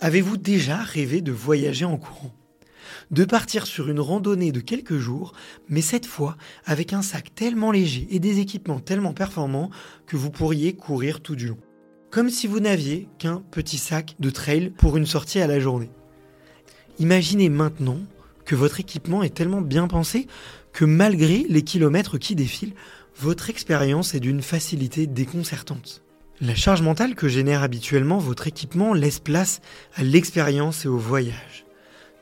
Avez-vous déjà rêvé de voyager en courant? De partir sur une randonnée de quelques jours, mais cette fois avec un sac tellement léger et des équipements tellement performants que vous pourriez courir tout du long. Comme si vous n'aviez qu'un petit sac de trail pour une sortie à la journée. Imaginez maintenant que votre équipement est tellement bien pensé que malgré les kilomètres qui défilent, votre expérience est d'une facilité déconcertante. La charge mentale que génère habituellement votre équipement laisse place à l'expérience et au voyage.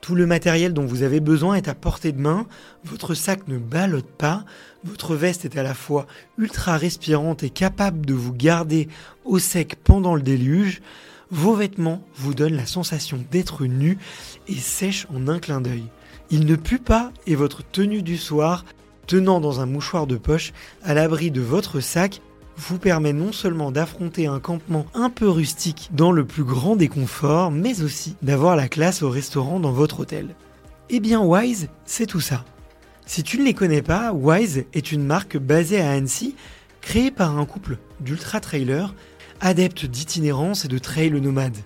Tout le matériel dont vous avez besoin est à portée de main, votre sac ne ballotte pas, votre veste est à la fois ultra respirante et capable de vous garder au sec pendant le déluge, vos vêtements vous donnent la sensation d'être nu et sèche en un clin d'œil. Il ne pue pas et votre tenue du soir, tenant dans un mouchoir de poche à l'abri de votre sac, vous permet non seulement d'affronter un campement un peu rustique dans le plus grand des conforts, mais aussi d'avoir la classe au restaurant dans votre hôtel. Eh bien Wise, c'est tout ça. Si tu ne les connais pas, Wise est une marque basée à Annecy, créée par un couple d'ultra-trailers, adeptes d'itinérance et de trail nomades.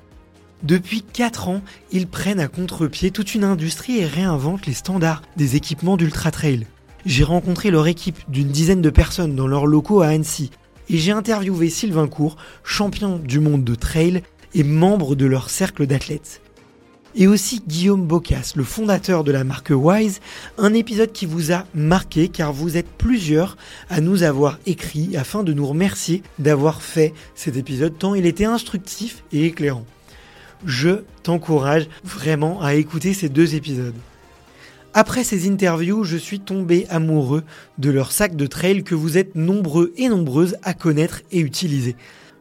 Depuis 4 ans, ils prennent à contre-pied toute une industrie et réinventent les standards des équipements d'ultra-trail. J'ai rencontré leur équipe d'une dizaine de personnes dans leurs locaux à Annecy et j'ai interviewé Sylvain Court, champion du monde de trail et membre de leur cercle d'athlètes. Et aussi Guillaume Bocas, le fondateur de la marque Wise, un épisode qui vous a marqué car vous êtes plusieurs à nous avoir écrit afin de nous remercier d'avoir fait cet épisode tant il était instructif et éclairant. Je t'encourage vraiment à écouter ces deux épisodes. Après ces interviews, je suis tombé amoureux de leur sac de trail que vous êtes nombreux et nombreuses à connaître et utiliser.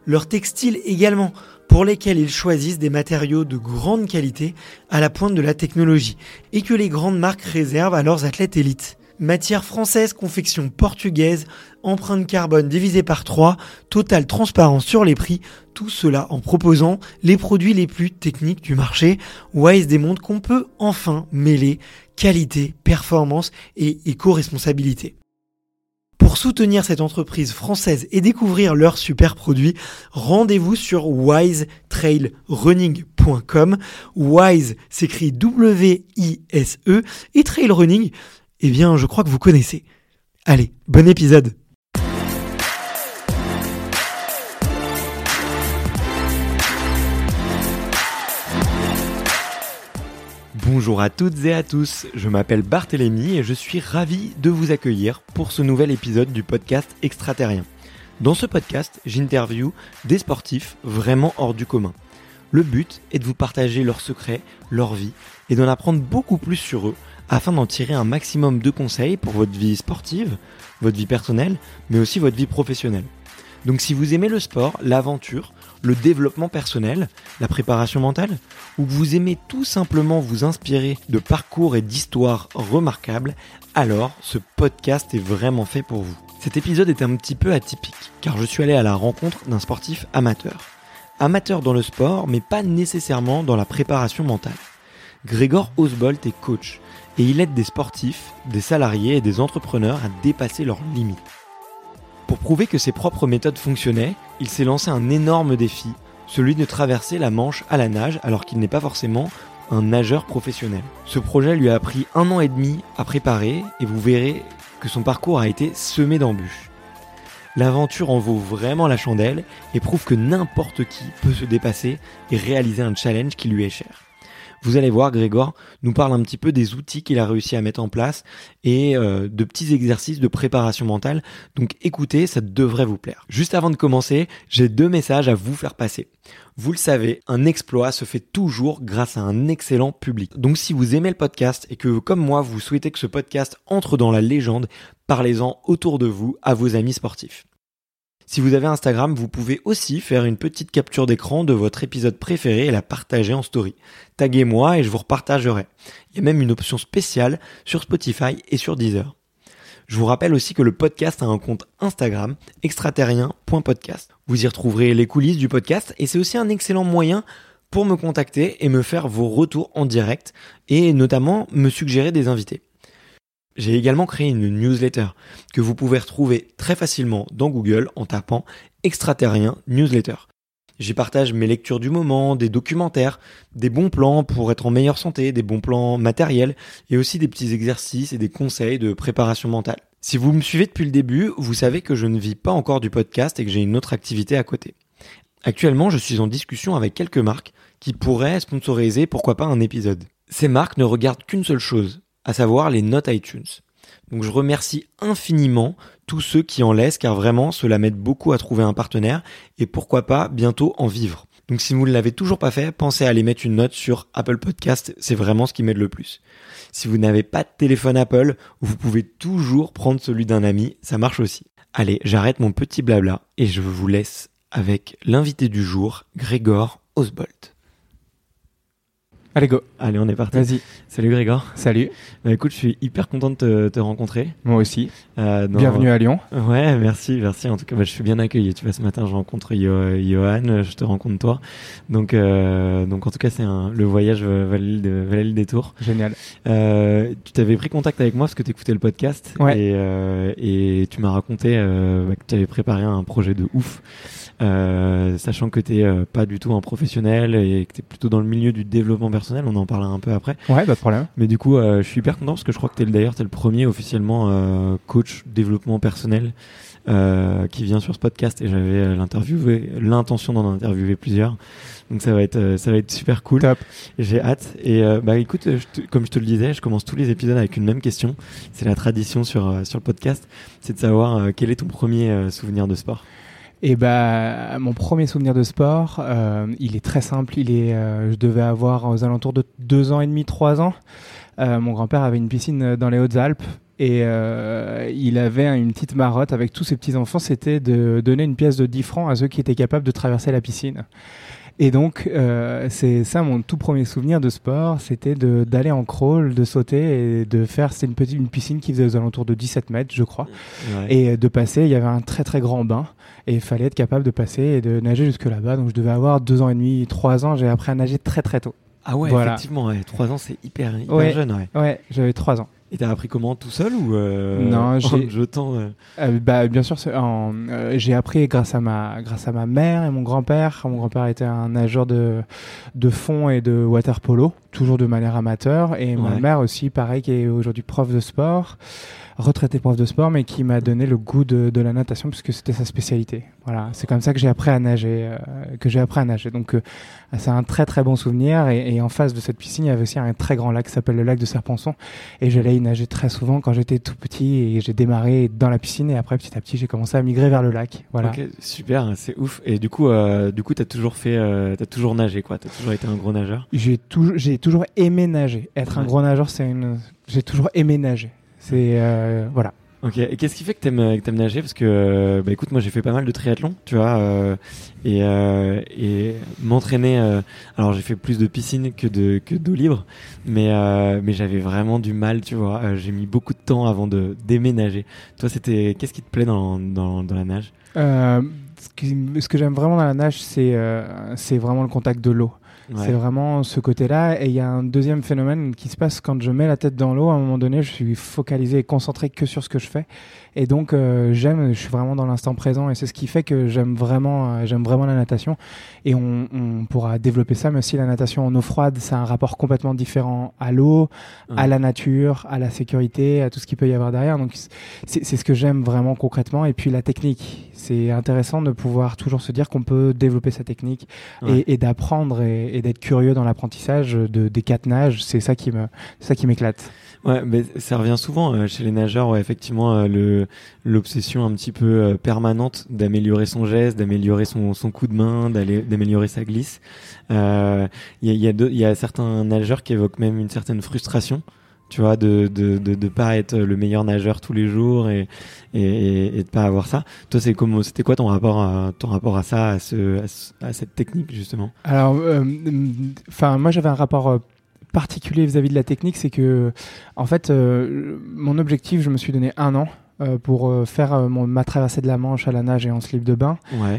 Leur textile également, pour lesquels ils choisissent des matériaux de grande qualité à la pointe de la technologie et que les grandes marques réservent à leurs athlètes élites. Matière française, confection portugaise, empreinte carbone divisée par 3, totale transparence sur les prix, tout cela en proposant les produits les plus techniques du marché. Wise démontre qu'on peut enfin mêler qualité, performance et éco-responsabilité. Pour soutenir cette entreprise française et découvrir leurs super produits, rendez-vous sur wisetrailrunning.com. Wise s'écrit W-I-S-E et trail running, eh bien, je crois que vous connaissez. Allez, bon épisode Bonjour à toutes et à tous, je m'appelle Barthélémy et je suis ravi de vous accueillir pour ce nouvel épisode du podcast Extraterrien. Dans ce podcast, j'interview des sportifs vraiment hors du commun. Le but est de vous partager leurs secrets, leur vie et d'en apprendre beaucoup plus sur eux afin d'en tirer un maximum de conseils pour votre vie sportive, votre vie personnelle, mais aussi votre vie professionnelle. Donc si vous aimez le sport, l'aventure, le développement personnel, la préparation mentale, ou que vous aimez tout simplement vous inspirer de parcours et d'histoires remarquables, alors ce podcast est vraiment fait pour vous. Cet épisode est un petit peu atypique, car je suis allé à la rencontre d'un sportif amateur. Amateur dans le sport, mais pas nécessairement dans la préparation mentale. Grégor Osbolt est coach, et il aide des sportifs, des salariés et des entrepreneurs à dépasser leurs limites. Pour prouver que ses propres méthodes fonctionnaient, il s'est lancé un énorme défi, celui de traverser la Manche à la nage alors qu'il n'est pas forcément un nageur professionnel. Ce projet lui a pris un an et demi à préparer et vous verrez que son parcours a été semé d'embûches. L'aventure en vaut vraiment la chandelle et prouve que n'importe qui peut se dépasser et réaliser un challenge qui lui est cher. Vous allez voir, Grégor nous parle un petit peu des outils qu'il a réussi à mettre en place et euh, de petits exercices de préparation mentale. Donc écoutez, ça devrait vous plaire. Juste avant de commencer, j'ai deux messages à vous faire passer. Vous le savez, un exploit se fait toujours grâce à un excellent public. Donc si vous aimez le podcast et que comme moi, vous souhaitez que ce podcast entre dans la légende, parlez-en autour de vous à vos amis sportifs. Si vous avez Instagram, vous pouvez aussi faire une petite capture d'écran de votre épisode préféré et la partager en story. Taguez-moi et je vous repartagerai. Il y a même une option spéciale sur Spotify et sur Deezer. Je vous rappelle aussi que le podcast a un compte Instagram, extraterrien.podcast. Vous y retrouverez les coulisses du podcast et c'est aussi un excellent moyen pour me contacter et me faire vos retours en direct et notamment me suggérer des invités. J'ai également créé une newsletter que vous pouvez retrouver très facilement dans Google en tapant extraterrien newsletter. J'y partage mes lectures du moment, des documentaires, des bons plans pour être en meilleure santé, des bons plans matériels et aussi des petits exercices et des conseils de préparation mentale. Si vous me suivez depuis le début, vous savez que je ne vis pas encore du podcast et que j'ai une autre activité à côté. Actuellement, je suis en discussion avec quelques marques qui pourraient sponsoriser pourquoi pas un épisode. Ces marques ne regardent qu'une seule chose, à savoir les notes iTunes. Donc je remercie infiniment tous ceux qui en laissent car vraiment cela m'aide beaucoup à trouver un partenaire et pourquoi pas bientôt en vivre. Donc si vous ne l'avez toujours pas fait, pensez à aller mettre une note sur Apple Podcast, c'est vraiment ce qui m'aide le plus. Si vous n'avez pas de téléphone Apple, vous pouvez toujours prendre celui d'un ami, ça marche aussi. Allez, j'arrête mon petit blabla et je vous laisse avec l'invité du jour, Grégor Osbolt. Allez, go. Allez, on est parti. Vas-y. Salut Grégor. Salut. Bah écoute, je suis hyper content de te, te rencontrer. Moi aussi. Euh, dans- Bienvenue à Lyon. Ouais, merci, merci. En tout cas, bah, je suis bien accueilli. Tu vois, ce matin, je rencontre Yo- Johan, je te rencontre toi. Donc, euh, donc en tout cas, c'est un, le voyage valait le, de- valait le détour. Génial. Euh, tu t'avais pris contact avec moi parce que tu écoutais le podcast Ouais. et, euh, et tu m'as raconté euh, bah, que tu avais préparé un projet de ouf, euh, sachant que tu n'es pas du tout un professionnel et que tu es plutôt dans le milieu du développement personnel. On en parlera un peu après. Ouais, pas de problème. Mais du coup, euh, je suis hyper content parce que je crois que t'es le- d'ailleurs t'es le premier officiellement euh, coach développement personnel euh, qui vient sur ce podcast et j'avais euh, l'interviewé, l'intention d'en interviewer plusieurs. Donc ça va être euh, ça va être super cool. Top. J'ai hâte. Et euh, bah écoute, je te- comme je te le disais, je commence tous les épisodes avec une même question. C'est la tradition sur euh, sur le podcast, c'est de savoir euh, quel est ton premier euh, souvenir de sport? Et bah, mon premier souvenir de sport, euh, il est très simple. Il est, euh, je devais avoir aux alentours de deux ans et demi, trois ans. Euh, mon grand-père avait une piscine dans les Hautes-Alpes et euh, il avait une petite marotte avec tous ses petits enfants. C'était de donner une pièce de 10 francs à ceux qui étaient capables de traverser la piscine. Et donc, euh, c'est ça mon tout premier souvenir de sport, c'était de- d'aller en crawl, de sauter et de faire. C'était une petite une piscine qui faisait aux alentours de 17 mètres, je crois. Ouais. Et de passer, il y avait un très très grand bain et il fallait être capable de passer et de nager jusque là-bas. Donc je devais avoir deux ans et demi, trois ans. J'ai appris à nager très très tôt. ah ouais, voilà. effectivement, ouais, trois ans c'est hyper hyper Ouais. jeune, ouais. Ouais, j'avais trois ans. Et t'as appris comment tout seul ou euh, Non, en j'ai- jetant euh, Euh, bah, bien sûr, euh, j'ai appris grâce à ma grâce à ma mère et mon grand-père. Mon grand-père était un nageur de de fond et de water polo, toujours de manière amateur, et ma mère aussi, pareil, qui est aujourd'hui prof de sport, retraité prof de sport, mais qui m'a donné le goût de, de la natation puisque c'était sa spécialité. Voilà, c'est comme ça que j'ai appris à nager, euh, que j'ai appris à nager. Donc euh, c'est un très très bon souvenir. Et, et en face de cette piscine, il y avait aussi un très grand lac qui s'appelle le lac de Serpenson, et j'allais y nager très souvent quand j'étais tout petit et j'ai démarré dans la piscine et après petit à petit j'ai commencé à migrer vers le lac. Voilà. Super, c'est ouf. Et du coup, euh, du coup, t'as toujours fait, euh, t'as toujours nagé, quoi. T'as toujours été un gros nageur? J'ai toujours j'ai toujours aimé nager. Être un gros nageur, c'est une j'ai toujours aimé nager. C'est euh, voilà. Ok. Et qu'est-ce qui fait que t'aimes, que t'aimes nager? Parce que, euh, bah, écoute, moi, j'ai fait pas mal de triathlon, tu vois, euh, et, euh, et m'entraîner. alors, j'ai fait plus de piscine que de que d'eau libre, mais mais j'avais vraiment du mal, tu vois. J'ai mis beaucoup de temps avant de d'aimer nager. Toi, c'était, qu'est-ce qui te plaît dans dans, dans la nage? Ce, qui- ce que j'aime vraiment dans la nage, c'est c'est vraiment le contact de l'eau. Ouais. C'est vraiment ce côté-là. Et il y a un deuxième phénomène qui se passe quand je mets la tête dans l'eau. À un moment donné, je suis focalisé et concentré que sur ce que je fais. Et donc, euh, j'aime, je suis vraiment dans l'instant présent. Et c'est ce qui fait que j'aime vraiment, euh, j'aime vraiment la natation. Et on, on pourra développer ça. Mais aussi, la natation en eau froide, c'est un rapport complètement différent à l'eau, à la nature, à la sécurité, à tout ce qu'il peut y avoir derrière. Donc, c'est ce que j'aime vraiment concrètement. Et puis, la technique. C'est intéressant de pouvoir toujours se dire qu'on peut développer sa technique Ouais. et, et d'apprendre et, et d'être curieux dans l'apprentissage de, des quatre nages. C'est ça qui me, ça qui m'éclate. Ouais, mais ça revient souvent euh, chez les nageurs, ouais, effectivement, euh, le l'obsession un petit peu euh, permanente d'améliorer son geste, d'améliorer son, son coup de main, d'aller- d'améliorer sa glisse. Il y, a, il y, a deux- il y a certains nageurs qui évoquent même une certaine frustration, tu vois, de de, de de pas être le meilleur nageur tous les jours et et, et, de pas avoir ça. Toi, c'est comment C'était quoi ton rapport à ton rapport à ça, à ce à, ce- à cette technique justement? Alors, euh, enfin, moi j'avais un rapport euh, particulier vis-à-vis de la technique, c'est que, en fait, euh, mon objectif, je me suis donné un an. pour faire mon, ma traversée de la Manche à la nage et en slip de bain,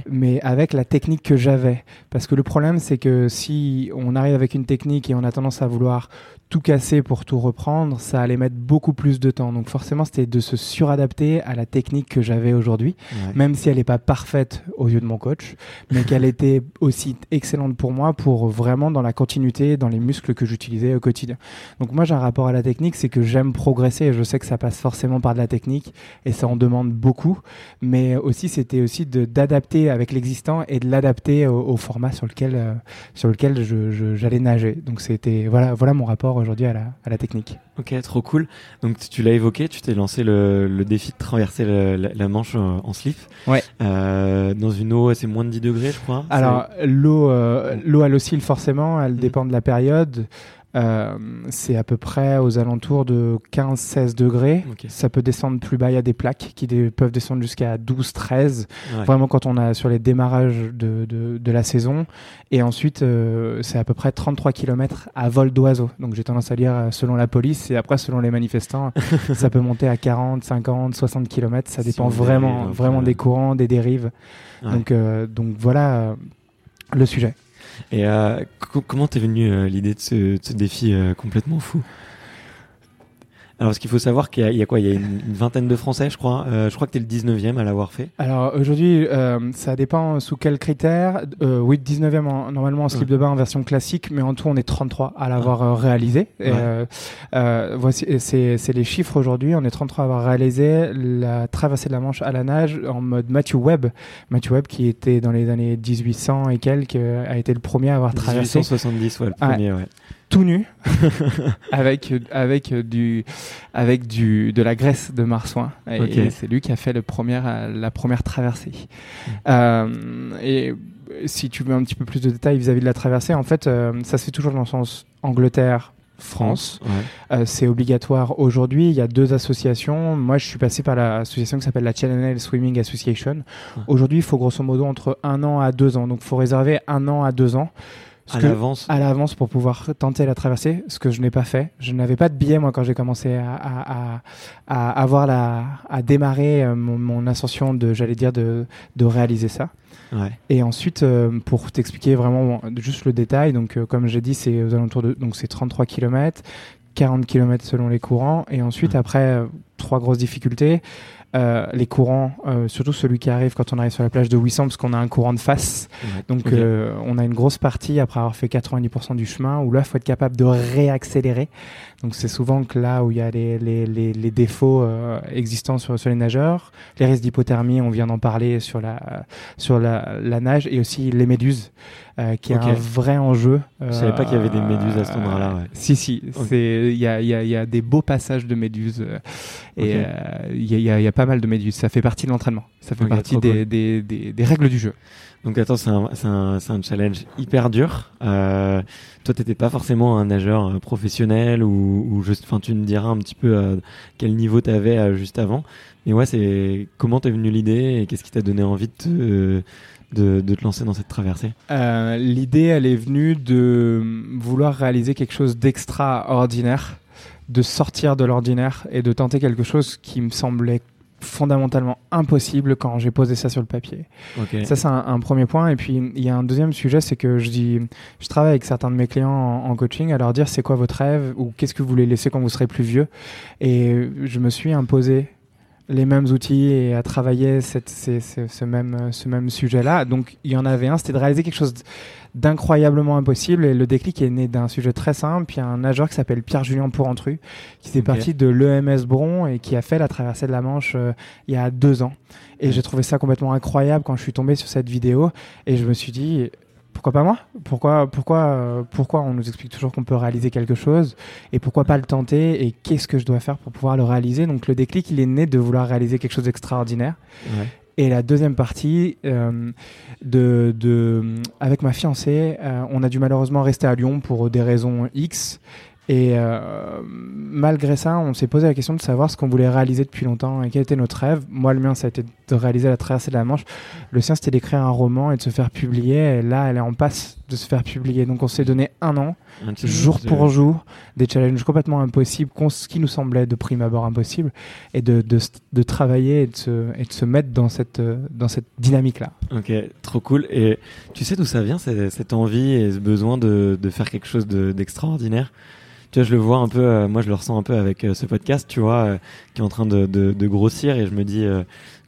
mais avec la technique que j'avais. Parce que le problème, c'est que si on arrive avec une technique et on a tendance à vouloir tout casser pour tout reprendre, ça allait mettre beaucoup plus de temps. Donc forcément, c'était de se suradapter à la technique que j'avais aujourd'hui, même si elle n'est pas parfaite aux yeux de mon coach, mais qu'elle était aussi excellente pour moi pour vraiment dans la continuité, dans les muscles que j'utilisais au quotidien. Donc moi, j'ai un rapport à la technique, c'est que j'aime progresser et je sais que ça passe forcément par de la technique et ça en demande beaucoup, mais aussi c'était aussi d'adapter avec l'existant et de l'adapter au, format sur lequel, euh, sur lequel j'allais nager. Donc c'était voilà, voilà mon rapport aujourd'hui à la, à la technique. Ok, trop cool. Donc tu l'as évoqué, tu t'es lancé le, le, défi de traverser la, Manche en, slip. Ouais. Euh, dans une eau, c'est moins de 10 degrés, je crois. Alors l'eau, euh, l'eau elle oscille forcément, elle mm. dépend de la période. Euh, c'est à peu près aux alentours de 15-16 degrés. Ça peut descendre plus bas. Il y a des plaques qui peuvent descendre jusqu'à 12-13. Vraiment quand on a sur les démarrages de, de, la saison. Et ensuite, euh, c'est à peu près 33 km à vol d'oiseau. Donc j'ai tendance à lire euh, selon la police et après selon les manifestants, ça peut monter à 40, 50, 60 km. Ça dépend vraiment, vraiment des courants, des dérives. Donc, donc voilà le sujet. Et euh, comment t'es venu euh, l'idée de ce, ce défi euh, complètement fou? Alors, ce qu'il faut savoir qu'il y, a quoi? Il y a une, vingtaine de Français, je crois. Euh, je crois que tu es le 19e à l'avoir fait. Alors, aujourd'hui, euh, ça dépend sous quels critères. Euh, oui, 19e en, normalement en slip de bain en version classique, mais en tout, on est 33 à l'avoir euh, réalisé. voici, c'est les chiffres aujourd'hui. On est 33 à avoir réalisé la traversée de la Manche à la nage en mode Matthew Webb. Matthew Webb, qui était dans les années 1800 et quelques, a été le premier à avoir traversé. 1870, ouais, le premier, ouais tout nu avec avec du avec du de la graisse de marsouin et, c'est lui qui a fait le premier, la première traversée mm. euh, et si tu veux un petit peu plus de détails vis-à-vis de la traversée en fait euh, ça se fait toujours dans le sens Angleterre France. Euh, c'est obligatoire aujourd'hui. Il y a deux associations. Moi, je suis passé par l'association qui s'appelle la Channel Swimming Association. Aujourd'hui, il faut grosso modo entre un an à deux ans. Donc, il faut réserver un an à deux ans à l'avance à l'avance pour pouvoir tenter la traversée ce que je n'ai pas fait. Je n'avais pas de billet moi quand j'ai commencé à, à, à, avoir la à démarrer euh, mon, ascension de j'allais dire de, de réaliser ça. Ouais. et ensuite euh, pour t'expliquer vraiment juste le détail donc euh, comme j'ai dit c'est aux alentours de donc c'est 33 km 40 km selon les courants. Et ensuite après trois grosses difficultés euh, les courants, euh, surtout celui qui arrive quand on arrive sur la plage de Wissant, parce qu'on a un courant de face. Donc euh, on a une grosse partie après avoir fait 90% du chemin où là, il faut être capable de réaccélérer. Donc c'est souvent que là où il y a les, les, les, les défauts euh, existants sur, sur les nageurs, les risques d'hypothermie, on vient d'en parler sur la, sur la, la nage, et aussi les méduses, euh, qui est un vrai enjeu. Je savais pas qu'il y avait des méduses à cet endroit-là. Ouais. Si, si, il y, a, y, a, y a des beaux passages de méduses, et il y, a, y, a, pas mal de méduses. Ça fait partie de l'entraînement, ça fait partie des, des, des, des règles du jeu. Donc attends, c'est un, un, un, challenge hyper dur. Euh, toi, t'étais pas forcément un nageur euh, professionnel ou, ou juste, enfin, tu me diras un petit peu euh, quel niveau t'avais euh, juste avant. Mais ouais, c'est comment t'es venu l'idée et qu'est-ce qui t'a donné envie de te, de, de te lancer dans cette traversée? Euh, L'idée, elle est venue de vouloir réaliser quelque chose d'extraordinaire, de sortir de l'ordinaire et de tenter quelque chose qui me semblait fondamentalement impossible quand j'ai posé ça sur le papier. Ça, c'est un, premier point. Et puis, il y a un deuxième sujet, c'est que je dis, je travaille avec certains de mes clients en, coaching à leur dire c'est quoi votre rêve ou qu'est-ce que vous voulez laisser quand vous serez plus vieux? Et je me suis imposé les mêmes outils et à travailler cette, ce, même, ce même sujet-là. Donc, il y en avait un, c'était de réaliser quelque chose d'incroyablement impossible. Et le déclic est né d'un sujet très simple. Il y a un nageur qui s'appelle Pierre-Julien Pourrentru, qui fait partie de l'EMS Bron et qui a fait la traversée de la Manche euh, il y a deux ans. Et j'ai trouvé ça complètement incroyable quand je suis tombé sur cette vidéo. Et je me suis dit, pourquoi pas moi Pourquoi, pourquoi, euh, pourquoi on nous explique toujours qu'on peut réaliser quelque chose et pourquoi pas le tenter et qu'est-ce que je dois faire pour pouvoir le réaliser Donc le déclic, il est né de vouloir réaliser quelque chose d'extraordinaire. Et la deuxième partie, euh, de, de, avec ma fiancée, euh, on a dû malheureusement rester à Lyon pour des raisons X. Et euh, malgré ça, on s'est posé la question de savoir ce qu'on voulait réaliser depuis longtemps et quel était notre rêve. Moi, le mien, ça a été de réaliser la traversée de la Manche. Le sien, c'était d'écrire un roman et de se faire publier. Et là, elle est en passe de se faire publier. Donc, on s'est donné un an, Un jour de- pour jour, des challenges complètement impossibles, ce qui nous semblait de prime abord impossible, et de, de, de travailler et de, se, et de se mettre dans cette, euh, dans cette dynamique-là. Ok, trop cool. Et tu sais d'où ça vient, cette, cette envie et ce besoin de, de faire quelque chose de- d'extraordinaire? Tu vois, je le vois un peu, euh, moi je le ressens un peu avec euh, ce podcast, tu vois, euh, qui est en train de, de, de grossir et je me dis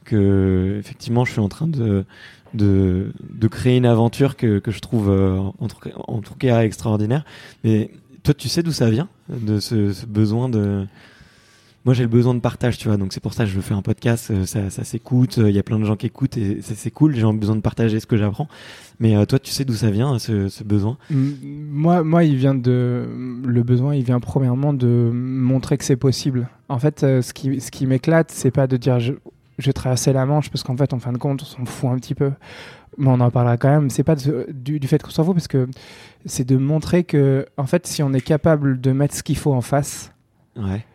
que effectivement je suis en train de, de, de créer une aventure que, que je trouve en, tout cas, en tout cas extraordinaire. Mais toi, tu sais d'où ça vient, de ce, ce besoin de... Moi, j'ai le besoin de partage, tu vois, donc c'est pour ça que je fais un podcast, euh, ça, ça s'écoute, euh, il y a plein de gens qui écoutent et c'est cool, j'ai besoin de partager ce que j'apprends. Mais euh, toi, tu sais d'où ça vient, ce, ce besoin? Moi, moi, il vient de le besoin. Il vient premièrement de montrer que c'est possible. En fait, euh, ce qui, ce qui m'éclate, c'est pas de dire je, je vais traverser la Manche parce qu'en fait, en fin de compte, on s'en fout un petit peu. Mais on en parlera quand même. C'est pas de- du, du fait qu'on s'en fout parce que c'est de montrer que, en fait, si on est capable de mettre ce qu'il faut en face, Ouais.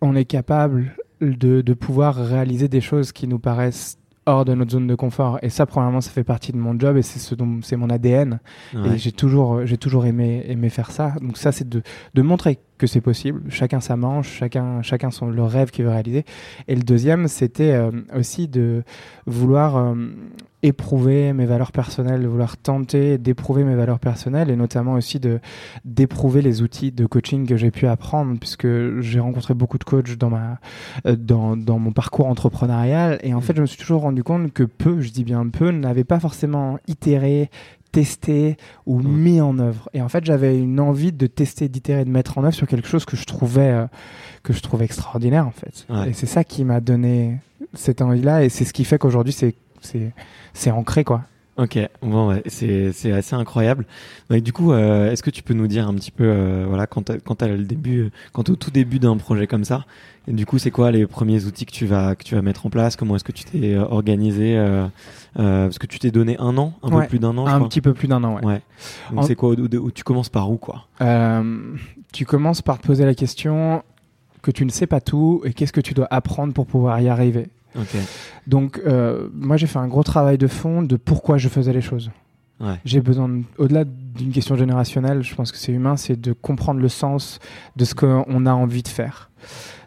On est capable de, de pouvoir réaliser des choses qui nous paraissent hors de notre zone de confort. Et ça, premièrement, ça fait partie de mon job et c'est ce dont c'est mon ADN. ouais. Et j'ai toujours, j'ai toujours aimé, aimé faire ça. Donc ça, c'est de, de montrer que c'est possible. Chacun sa manche, chacun, chacun son le rêve qu'il veut réaliser. Et le deuxième, c'était euh, aussi de vouloir euh, éprouver mes valeurs personnelles, de vouloir tenter d'éprouver mes valeurs personnelles et notamment aussi de d'éprouver les outils de coaching que j'ai pu apprendre puisque j'ai rencontré beaucoup de coachs dans ma euh, dans, dans mon parcours entrepreneurial et en fait je me suis toujours rendu compte que peu, je dis bien peu, n'avaient pas forcément itéré testé ou Mm. mis en œuvre. Et en fait, j'avais une envie de tester, d'itérer, de mettre en œuvre sur quelque chose que je trouvais euh, que je trouvais extraordinaire en fait. Ouais. Et c'est ça qui m'a donné cette envie-là et c'est ce qui fait qu'aujourd'hui c'est c'est c'est ancré quoi. Ok, bon, ouais, c'est assez incroyable. Donc, du coup, euh, est-ce que tu peux nous dire un petit peu, euh, voilà, quand quand t'as le début, euh, quand au tout début d'un projet comme ça, et du coup, c'est quoi les premiers outils que tu vas que tu vas mettre en place? Comment est-ce que tu t'es organisé euh, Parce que tu t'es donné un an, un Ouais, peu plus d'un an, je Un crois. petit peu plus d'un an, ouais. Ouais. Donc En- c'est quoi où, où- où tu commences par où, quoi? Tu commences par te poser la question que tu ne sais pas tout et qu'est-ce que tu dois apprendre pour pouvoir y arriver. Donc, euh, moi, j'ai fait un gros travail de fond de pourquoi je faisais les choses. Ouais. J'ai besoin, de- au-delà d'une question générationnelle, je pense que c'est humain, c'est de comprendre le sens de ce qu'on a envie de faire.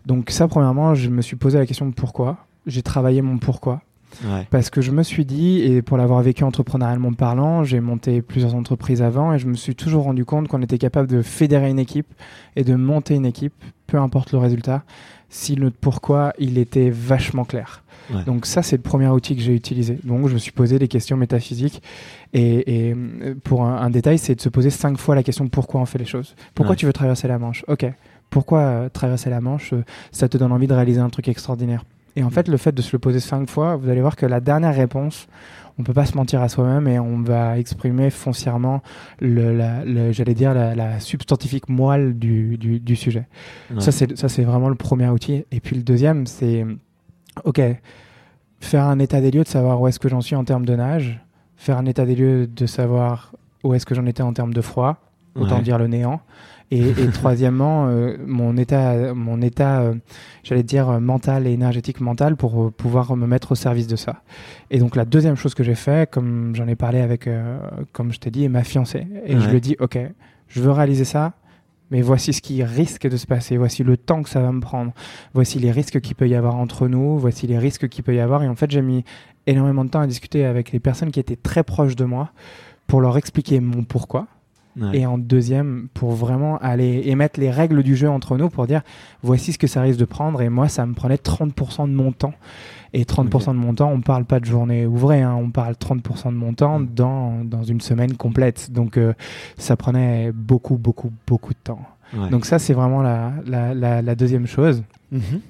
Donc, ça, premièrement, je me suis posé la question de pourquoi. J'ai travaillé mon pourquoi. Ouais. Parce que je me suis dit, et pour l'avoir vécu entrepreneurialement parlant, j'ai monté plusieurs entreprises avant et je me suis toujours rendu compte qu'on était capable de fédérer une équipe et de monter une équipe, peu importe le résultat, si notre pourquoi il était vachement clair. Ouais. Donc ça, c'est le premier outil que j'ai utilisé. Donc je me suis posé des questions métaphysiques et, et, pour un, un détail, c'est de se poser cinq fois la question pourquoi on fait les choses? Pourquoi Ouais. tu veux traverser la Manche? Ok. Pourquoi euh, traverser la Manche? Euh, Ça te donne envie de réaliser un truc extraordinaire. Et en fait, le fait de se le poser cinq fois, vous allez voir que la dernière réponse, on peut pas se mentir à soi-même et on va exprimer foncièrement, le, la, le- j'allais dire, la, la substantifique moelle du, du, du sujet. Ouais. Ça, c'est, ça, c'est vraiment le premier outil. Et puis le deuxième, c'est, OK, faire un état des lieux de savoir où est-ce que j'en suis en termes de nage, faire un état des lieux de savoir où est-ce que j'en étais en termes de froid, autant Ouais. dire le néant. Et, et troisièmement, euh, mon état, mon état, euh, j'allais dire euh, mental et énergétique mental pour euh, pouvoir me mettre au service de ça. Et donc la deuxième chose que j'ai fait, comme j'en ai parlé avec, euh, comme je t'ai dit, ma fiancée, et je lui ai dit, ok, je veux réaliser ça, mais voici ce qui risque de se passer, voici le temps que ça va me prendre, voici les risques qu'il peut y avoir entre nous, voici les risques qu'il peut y avoir. Et en fait, j'ai mis énormément de temps à discuter avec les personnes qui étaient très proches de moi pour leur expliquer mon pourquoi. Ouais. Et en deuxième, pour vraiment aller émettre les règles du jeu entre nous pour dire voici ce que ça risque de prendre. Et moi, ça me prenait 30% de mon temps. Et 30% de mon temps, on parle pas de journée ouvrée, hein, on parle 30% de mon temps dans, dans une semaine complète. Donc euh, ça prenait beaucoup, beaucoup, beaucoup de temps. Ouais. Donc ça, c'est vraiment la, la, la, la deuxième chose. Mhm.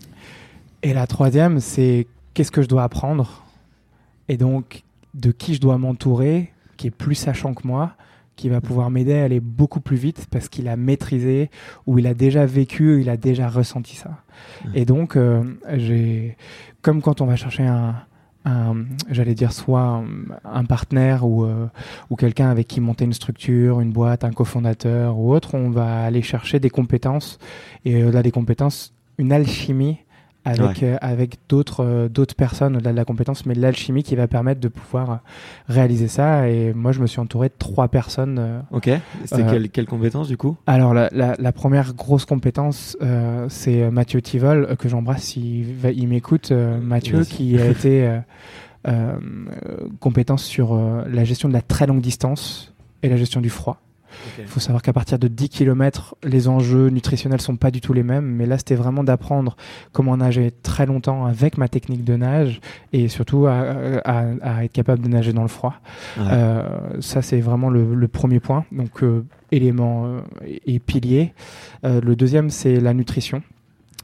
Et la troisième, c'est qu'est-ce que je dois apprendre? Et donc, de qui je dois m'entourer, qui est plus sachant que moi, qui va pouvoir m'aider à aller beaucoup plus vite parce qu'il a maîtrisé ou il a déjà vécu, il a déjà ressenti ça. Ouais. Et donc, euh, j'ai, comme quand on va chercher un, j'allais dire soit un, partenaire ou, euh, ou quelqu'un avec qui monter une structure, une boîte, un cofondateur ou autre, on va aller chercher des compétences et au-delà des compétences, une alchimie avec, euh, avec d'autres euh, d'autres personnes au-delà de la compétence, mais l'alchimie qui va permettre de pouvoir réaliser ça. Et moi, je me suis entouré de trois personnes. ok. C'est quelle, quelle compétence du coup? Alors, la, la, la, première grosse compétence, c'est Mathieu Tivol, que j'embrasse s'il il m'écoute. Mathieu, qui a été compétence sur la gestion de la très longue distance et la gestion du froid. Il faut savoir qu'à partir de 10 km, les enjeux nutritionnels sont pas du tout les mêmes. Mais là, c'était vraiment d'apprendre comment nager très longtemps avec ma technique de nage et surtout à, être capable de nager dans le froid. Euh, ça, c'est vraiment le, premier point. Donc, euh, élément euh, et pilier. le deuxième, c'est la nutrition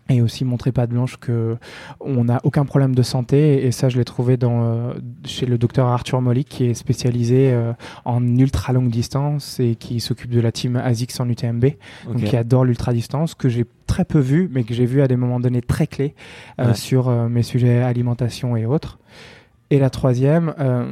et aussi montrer pas de blanche que on n'a aucun problème de santé. Et ça je l'ai trouvé dans euh, chez le docteur Arthur Molly qui est spécialisé euh, en ultra longue distance et qui s'occupe de la team ASICS en UTMB donc qui adore l'ultra distance que j'ai très peu vu mais que j'ai vu à des moments donnés très clés euh, sur mes sujets alimentation et autres et la troisième, euh,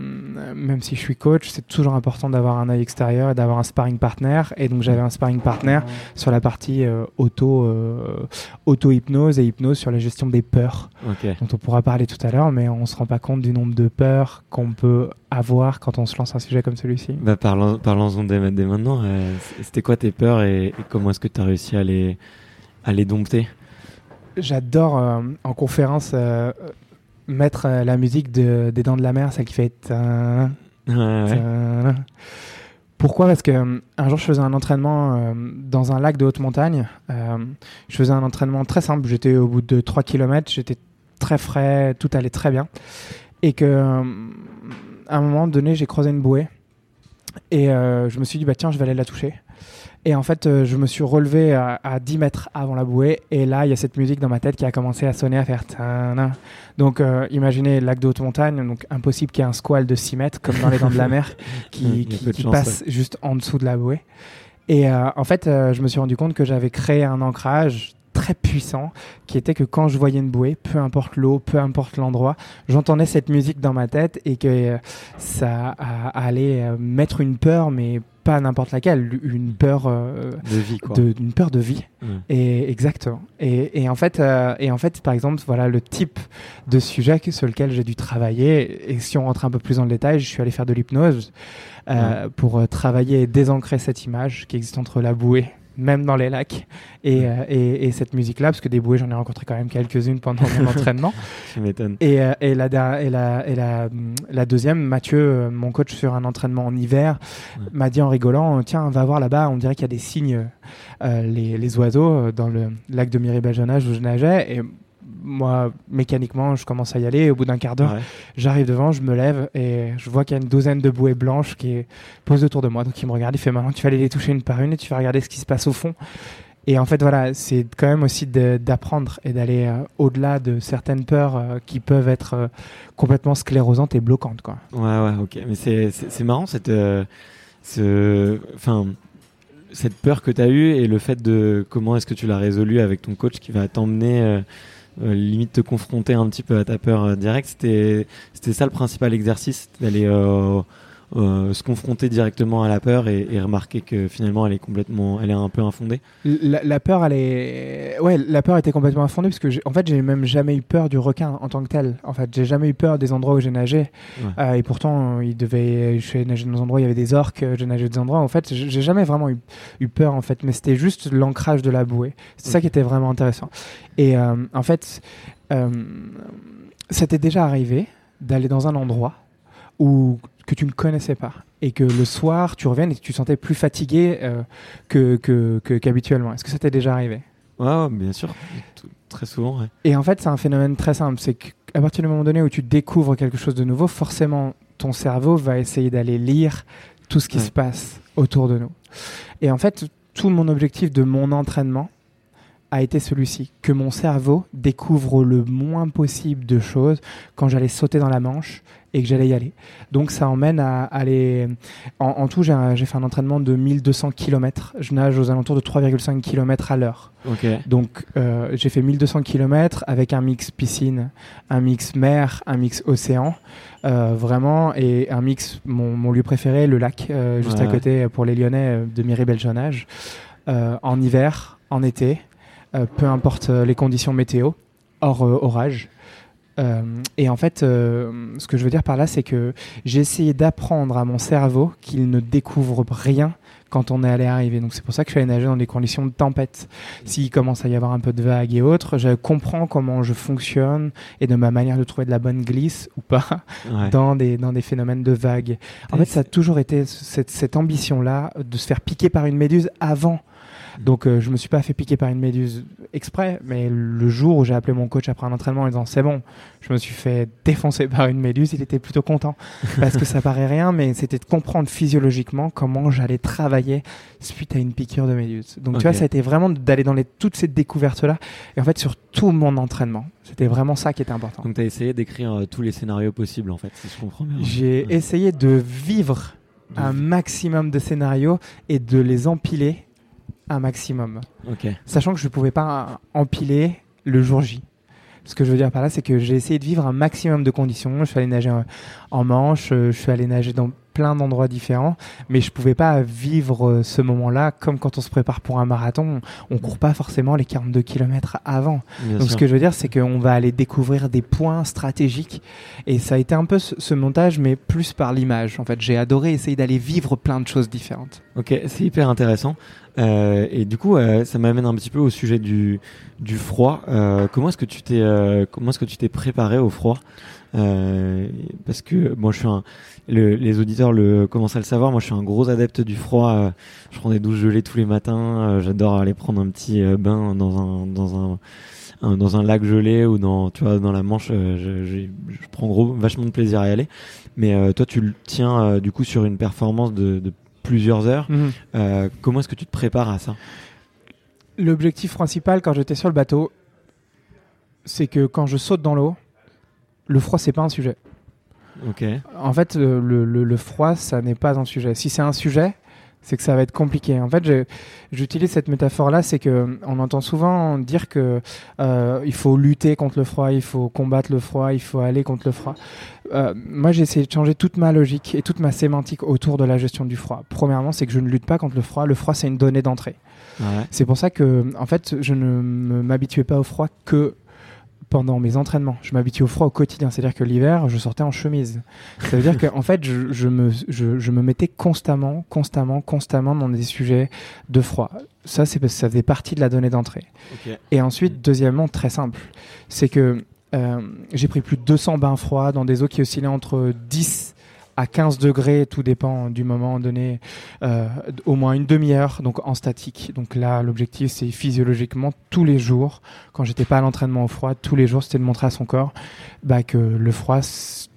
même si je suis coach, c'est toujours important d'avoir un œil extérieur et d'avoir un sparring partner. Et donc j'avais un sparring partner sur la partie euh, auto, euh, auto hypnose et hypnose sur la gestion des peurs, dont on pourra parler tout à l'heure, mais on se rend pas compte du nombre de peurs qu'on peut avoir quand on se lance un sujet comme celui-ci. Bah parlons, parlons-en dès, maintenant. C'était quoi tes peurs et, comment est-ce que tu as réussi à les, à les dompter? J'adore en conférence mettre euh, la musique de, des Dents de la Mer, celle qui fait. Pourquoi? Parce que euh, un jour, je faisais un entraînement euh, dans un lac de haute montagne. je faisais un entraînement très simple. J'étais au bout de 3 km, j'étais très frais, tout allait très bien. Et que, à un moment donné, j'ai croisé une bouée. Et je me suis dit, bah tiens, je vais aller la toucher. Et en fait, euh, je me suis relevé à, 10 mètres avant la bouée. Et là, il y a cette musique dans ma tête qui a commencé à sonner, à faire. Donc, euh, imaginez lac de haute montagne. Donc, impossible qu'il y ait un squal de 6 mètres, comme dans les dents de la mer, qui, passe juste en dessous de la bouée. Et euh, en fait, je me suis rendu compte que j'avais créé un ancrage très puissant qui était que quand je voyais une bouée, peu importe l'eau, peu importe l'endroit, j'entendais cette musique dans ma tête et que ça allait mettre une peur, mais pas n'importe laquelle, une peur euh, de vie, quoi. une peur de vie. Et exactement. Et, et en fait, euh, et en fait, par exemple, voilà le type de sujet sur lequel j'ai dû travailler. Et si on rentre un peu plus dans le détail, je suis allé faire de l'hypnose euh, pour travailler et désancrer cette image qui existe entre la bouée même dans les lacs. Et, euh, et, et cette musique-là, parce que des bouées, j'en ai rencontré quand même quelques-unes pendant mon entraînement. Je m'étonne. Et, euh, et, la, et, la, et la, la, deuxième, Mathieu, euh, mon coach sur un entraînement en hiver, m'a dit en rigolant Tiens, va voir là-bas, on dirait qu'il y a des signes, les, les, oiseaux, dans le lac de Miribel-Jonage où je nageais. Et moi, mécaniquement, je commence à y aller. Et au bout d'un quart d'heure, j'arrive devant, je me lève et je vois qu'il y a une douzaine de bouées blanches qui posent autour de moi. Donc il me regarde, il fait maintenant, tu vas aller les toucher une par une et tu vas regarder ce qui se passe au fond. Et en fait, voilà, c'est quand même aussi d'apprendre et d'aller euh, au-delà de certaines peurs euh, qui peuvent être euh, complètement sclérosantes et bloquantes. Quoi. Ouais, ouais, ok. Mais c'est marrant cette, ce, enfin, cette peur que tu as eue et le fait de comment est-ce que tu l'as résolu avec ton coach qui va t'emmener euh, limite te confronter un petit peu à ta peur euh, directe. C'était, ça le principal exercice, d'aller euh, euh, se confronter directement à la peur et, et, remarquer que finalement elle est complètement, elle est un peu infondée. La, la, peur, elle est, ouais, la peur était complètement infondée parce que en fait j'ai même jamais eu peur du requin en tant que tel. En fait, j'ai jamais eu peur des endroits où j'ai nagé euh, et pourtant il devait, je nager dans des endroits où il y avait des orques, j'ai nagé dans des endroits. En fait, j'ai jamais vraiment eu, eu, peur en fait, mais c'était juste l'ancrage de la bouée. C'est ça qui était vraiment intéressant. Et euh, en fait, euh, c'était déjà arrivé d'aller dans un endroit où que tu ne connaissais pas et que le soir tu reviennes et que tu te sentais plus fatigué euh, que, qu'habituellement. Est-ce que ça t'est déjà arrivé? Ouais, bien sûr, très souvent. Et en fait, c'est un phénomène très simple, c'est qu'à partir du moment donné où tu découvres quelque chose de nouveau, forcément ton cerveau va essayer d'aller lire tout ce qui se passe autour de nous. Et en fait, tout mon objectif de mon entraînement a été celui-ci que mon cerveau découvre le moins possible de choses quand j'allais sauter dans la Manche et que j'allais y aller. Donc ça emmène à aller. En, tout, j'ai fait un entraînement de 1200 km. Je nage aux alentours de 3,5 km à l'heure. Donc euh, j'ai fait 1200 km avec un mix piscine, un mix mer, un mix océan. Euh, vraiment, et un mix, mon, lieu préféré, le lac, euh, juste à côté pour les Lyonnais de Miribel-Jonage. en hiver, en été, peu importe les conditions météo, hors orage. Euh, et en fait, euh, ce que je veux dire par là, c'est que j'ai essayé d'apprendre à mon cerveau qu'il ne découvre rien quand on est allé arriver. Donc c'est pour ça que je suis allé nager dans des conditions de tempête. S'il commence à y avoir un peu de vagues et autres, je comprends comment je fonctionne et de ma manière de trouver de la bonne glisse ou pas dans, des, dans des phénomènes de vagues. En fait, ça a toujours été cette, cette ambition-là de se faire piquer par une méduse avant donc euh, je me suis pas fait piquer par une méduse exprès, mais le jour où j'ai appelé mon coach après un entraînement en disant c'est bon, je me suis fait défoncer par une méduse, il était plutôt content parce que ça paraît rien, mais c'était de comprendre physiologiquement comment j'allais travailler suite à une piqûre de méduse. Donc tu vois, ça a été vraiment d'aller dans les, toutes ces découvertes là et en fait sur tout mon entraînement. C'était vraiment ça qui était important. Donc tu as essayé d'écrire euh, tous les scénarios possibles en fait, si je comprends bien. J'ai essayé de vivre un maximum de scénarios et de les empiler un maximum. Sachant que je ne pouvais pas empiler le jour J. Ce que je veux dire par là, c'est que j'ai essayé de vivre un maximum de conditions. Je suis allé nager en manche, euh, je suis allé nager dans plein d'endroits différents, mais je pouvais pas vivre euh, ce moment-là comme quand on se prépare pour un marathon. On court pas forcément les 42 km avant. Donc ce que je veux dire, c'est qu'on va aller découvrir des points stratégiques, et ça a été un peu ce, montage, mais plus par l'image. En fait, j'ai adoré essayer d'aller vivre plein de choses différentes. Ok, c'est hyper intéressant. Euh, et du coup, euh, ça m'amène un petit peu au sujet du, du froid. Euh, comment est-ce que tu t'es comment est-ce que tu t'es préparé au froid? Parce que moi, je suis un, les auditeurs le commencent à le savoir. Moi, je suis un gros adepte du froid. je prends des douches gelées tous les matins. J'adore aller prendre un petit bain dans un dans un dans un lac gelé ou dans tu vois dans la Manche je, je, je, prends gros vachement de plaisir à y aller mais toi tu le tiens du coup sur une performance de, de plusieurs heures. Mhm. Euh, comment est-ce que tu te prépares à ça? L'objectif principal quand j'étais sur le bateau, c'est que quand je saute dans l'eau, le froid c'est pas un sujet. Ok. En fait, le, le froid ça n'est pas un sujet. Si c'est un sujet, c'est que ça va être compliqué. En fait, j'utilise cette métaphore-là, c'est que on entend souvent dire que euh, il faut lutter contre le froid, il faut combattre le froid, il faut aller contre le froid. Euh, moi, j'ai essayé de changer toute ma logique et toute ma sémantique autour de la gestion du froid. Premièrement, c'est que je ne lutte pas contre le froid. Le froid, c'est une donnée d'entrée. C'est pour ça que, en fait, je ne m'habituais pas au froid que pendant mes entraînements. Je m'habitue au froid au quotidien. C'est-à-dire que l'hiver, je sortais en chemise. Ça veut dire qu'en fait, je, me, je, me mettais constamment, constamment, constamment dans des sujets de froid. Ça, c'est parce que ça faisait partie de la donnée d'entrée. Et ensuite, deuxièmement, très simple, c'est que euh, j'ai pris plus de 200 bains froids dans des eaux qui oscillaient entre 10 à 15 degrés, tout dépend du moment donné, euh, au moins une demi-heure, donc en statique. Donc là, l'objectif, c'est physiologiquement tous les jours, quand j'étais pas à l'entraînement au froid, tous les jours, c'était de montrer à son corps bah, que le froid,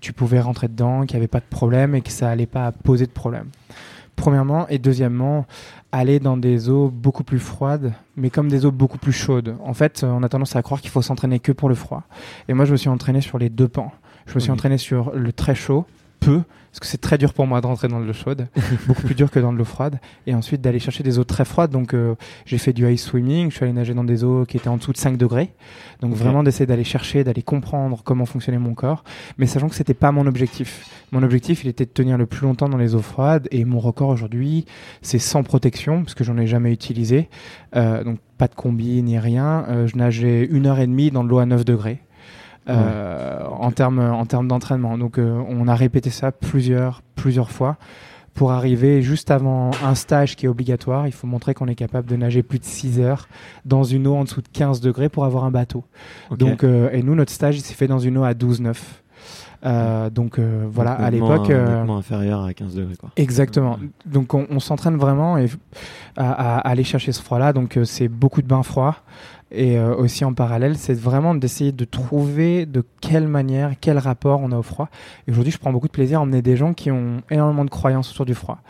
tu pouvais rentrer dedans, qu'il n'y avait pas de problème et que ça allait pas poser de problème. Premièrement, et deuxièmement, aller dans des eaux beaucoup plus froides, mais comme des eaux beaucoup plus chaudes. En fait, on a tendance à croire qu'il faut s'entraîner que pour le froid. Et moi, je me suis entraîné sur les deux pans. Je me suis entraîné sur le très chaud, peu, parce que c'est très dur pour moi de rentrer dans l'eau chaude, beaucoup plus dur que dans l'eau froide, et ensuite d'aller chercher des eaux très froides. Donc euh, j'ai fait du ice swimming, je suis allé nager dans des eaux qui étaient en dessous de 5 degrés. Donc vraiment d'essayer d'aller chercher, d'aller comprendre comment fonctionnait mon corps, mais sachant que c'était pas mon objectif. Mon objectif, il était de tenir le plus longtemps dans les eaux froides, et mon record aujourd'hui, c'est sans protection, parce que j'en ai jamais utilisé. Euh, donc pas de combi ni rien. Euh, je nageais une heure et demie dans de l'eau à 9 degrés. Euh, en termes en termes d'entraînement. Donc euh, on a répété ça plusieurs plusieurs fois pour arriver juste avant un stage qui est obligatoire. Il faut montrer qu'on est capable de nager plus de 6 heures dans une eau en dessous de 15 degrés pour avoir un bateau. Donc euh, et nous notre stage il s'est fait dans une eau à 12 9. donc voilà, à l'époque. inférieur à 15 degrés. Quoi. Exactement. Donc on, s'entraîne vraiment et, à, aller chercher ce froid-là. Donc c'est beaucoup de bains froids. Et euh, aussi en parallèle, c'est vraiment d'essayer de trouver de quelle manière, quel rapport on a au froid. Et aujourd'hui, je prends beaucoup de plaisir à emmener des gens qui ont énormément de croyances autour du froid.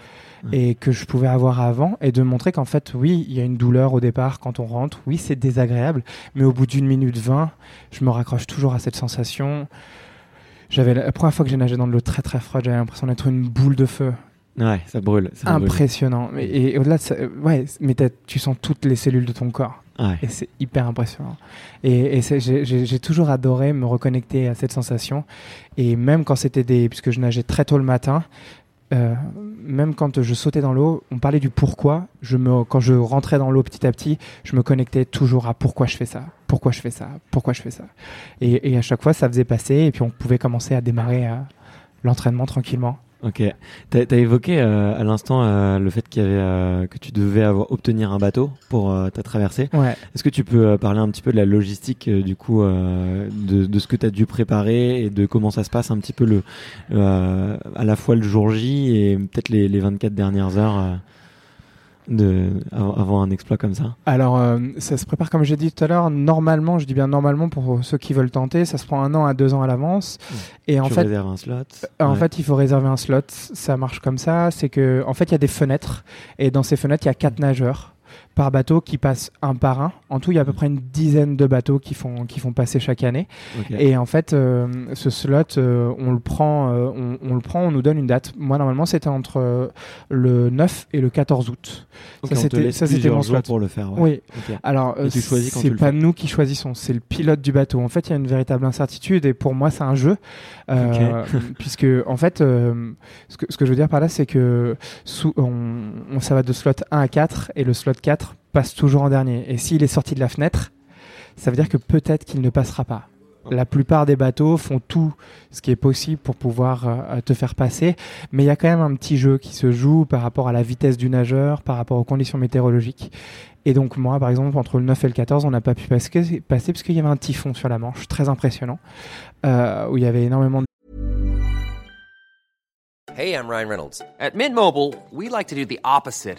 et que je pouvais avoir avant et de montrer qu'en fait, oui, il y a une douleur au départ quand on rentre, oui, c'est désagréable, mais au bout d'une minute vingt, je me raccroche toujours à cette sensation. J'avais la première fois que j'ai nagé dans de l'eau très très froide, j'avais l'impression d'être une boule de feu. Ouais, ça brûle. Ça brûle. Impressionnant. Et, et au-delà de ça, euh, ouais, mais tu sens toutes les cellules de ton corps. Ouais. Et c'est hyper impressionnant. Et, j'ai- toujours adoré me reconnecter à cette sensation. Et même quand c'était des. Puisque je nageais très tôt le matin, euh, même quand je sautais dans l'eau, on parlait du pourquoi. Je me, quand je rentrais dans l'eau petit à petit, je me connectais toujours à pourquoi je fais ça, pourquoi je fais ça, pourquoi je fais ça. Et, et à chaque fois, ça faisait passer. Et puis on pouvait commencer à démarrer euh, l'entraînement tranquillement. Ok. T'as as évoqué euh, à l'instant euh, le fait qu'il y avait euh, que tu devais avoir obtenir un bateau pour euh, ta traversée. Ouais. Est-ce que tu peux euh, parler un petit peu de la logistique euh, du coup euh, de, de ce que tu as dû préparer et de comment ça se passe un petit peu le euh, à la fois le jour J et peut-être les, les 24 dernières heures de avant, un exploit comme ça. Alors, euh, ça se prépare, comme j'ai dit tout à l'heure, normalement, je dis bien normalement pour ceux qui veulent tenter, ça se prend un an à deux ans à l'avance. Et en fait, un slot. en Ouais. fait, il faut réserver un slot. Ça marche comme ça. C'est que, en fait, il y a des fenêtres. Et dans ces fenêtres, il y a quatre nageurs par bateau qui passent un par un. En tout, il y a à peu près une dizaine de bateaux qui font, qui font passer chaque année. Et en fait, euh, ce slot, euh, on le prend, euh, on, on le prend, on nous donne une date. Moi, normalement, c'était entre le 9 et le 14 août. Ça, c'était- ça, mon slot. pour le faire. ouais. Oui. Alors, c'est pas nous qui choisissons, c'est le pilote du bateau. En fait, il y a une véritable incertitude et pour moi, c'est un jeu. Puisque, en fait, ce, que, ce que je veux dire par là, c'est que sous, on, on- ça va de slot 1 à 4 et le slot 4 passe toujours en dernier. Et s'il est sorti de la fenêtre, ça veut dire que peut-être qu'il ne passera pas. La plupart des bateaux font tout ce qui est possible pour pouvoir euh, te faire passer, mais il y a quand même un petit jeu qui se joue par rapport à la vitesse du nageur, par rapport aux conditions météorologiques. Et donc moi, par exemple, entre le 9 et le 14, on n'a pas pu passer, parce qu'il y avait un typhon sur la Manche, très impressionnant, euh, où il y avait énormément de Hey, I'm Ryan Reynolds. At we like to do the opposite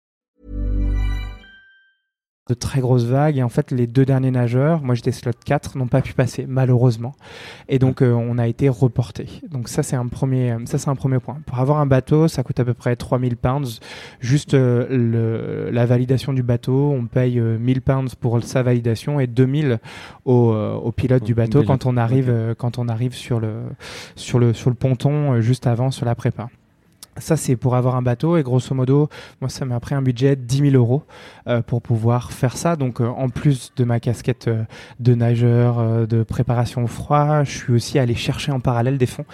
de très grosses vagues et en fait les deux derniers nageurs, moi j'étais slot 4, n'ont pas pu passer malheureusement et donc euh, on a été reporté. Donc ça c'est un premier ça c'est un premier point. Pour avoir un bateau, ça coûte à peu près 3000 pounds juste euh, le, la validation du bateau, on paye euh, 1000 pounds pour sa validation et 2000 au, euh, au pilote du bateau quand on arrive euh, quand on arrive sur le sur le sur le ponton euh, juste avant sur la prépa. Ça, c'est pour avoir un bateau et grosso modo, moi, ça m'a pris un budget de 10 000 euros euh, pour pouvoir faire ça. Donc, euh, en plus de ma casquette euh, de nageur, de préparation au froid, je suis aussi allé chercher en parallèle des fonds,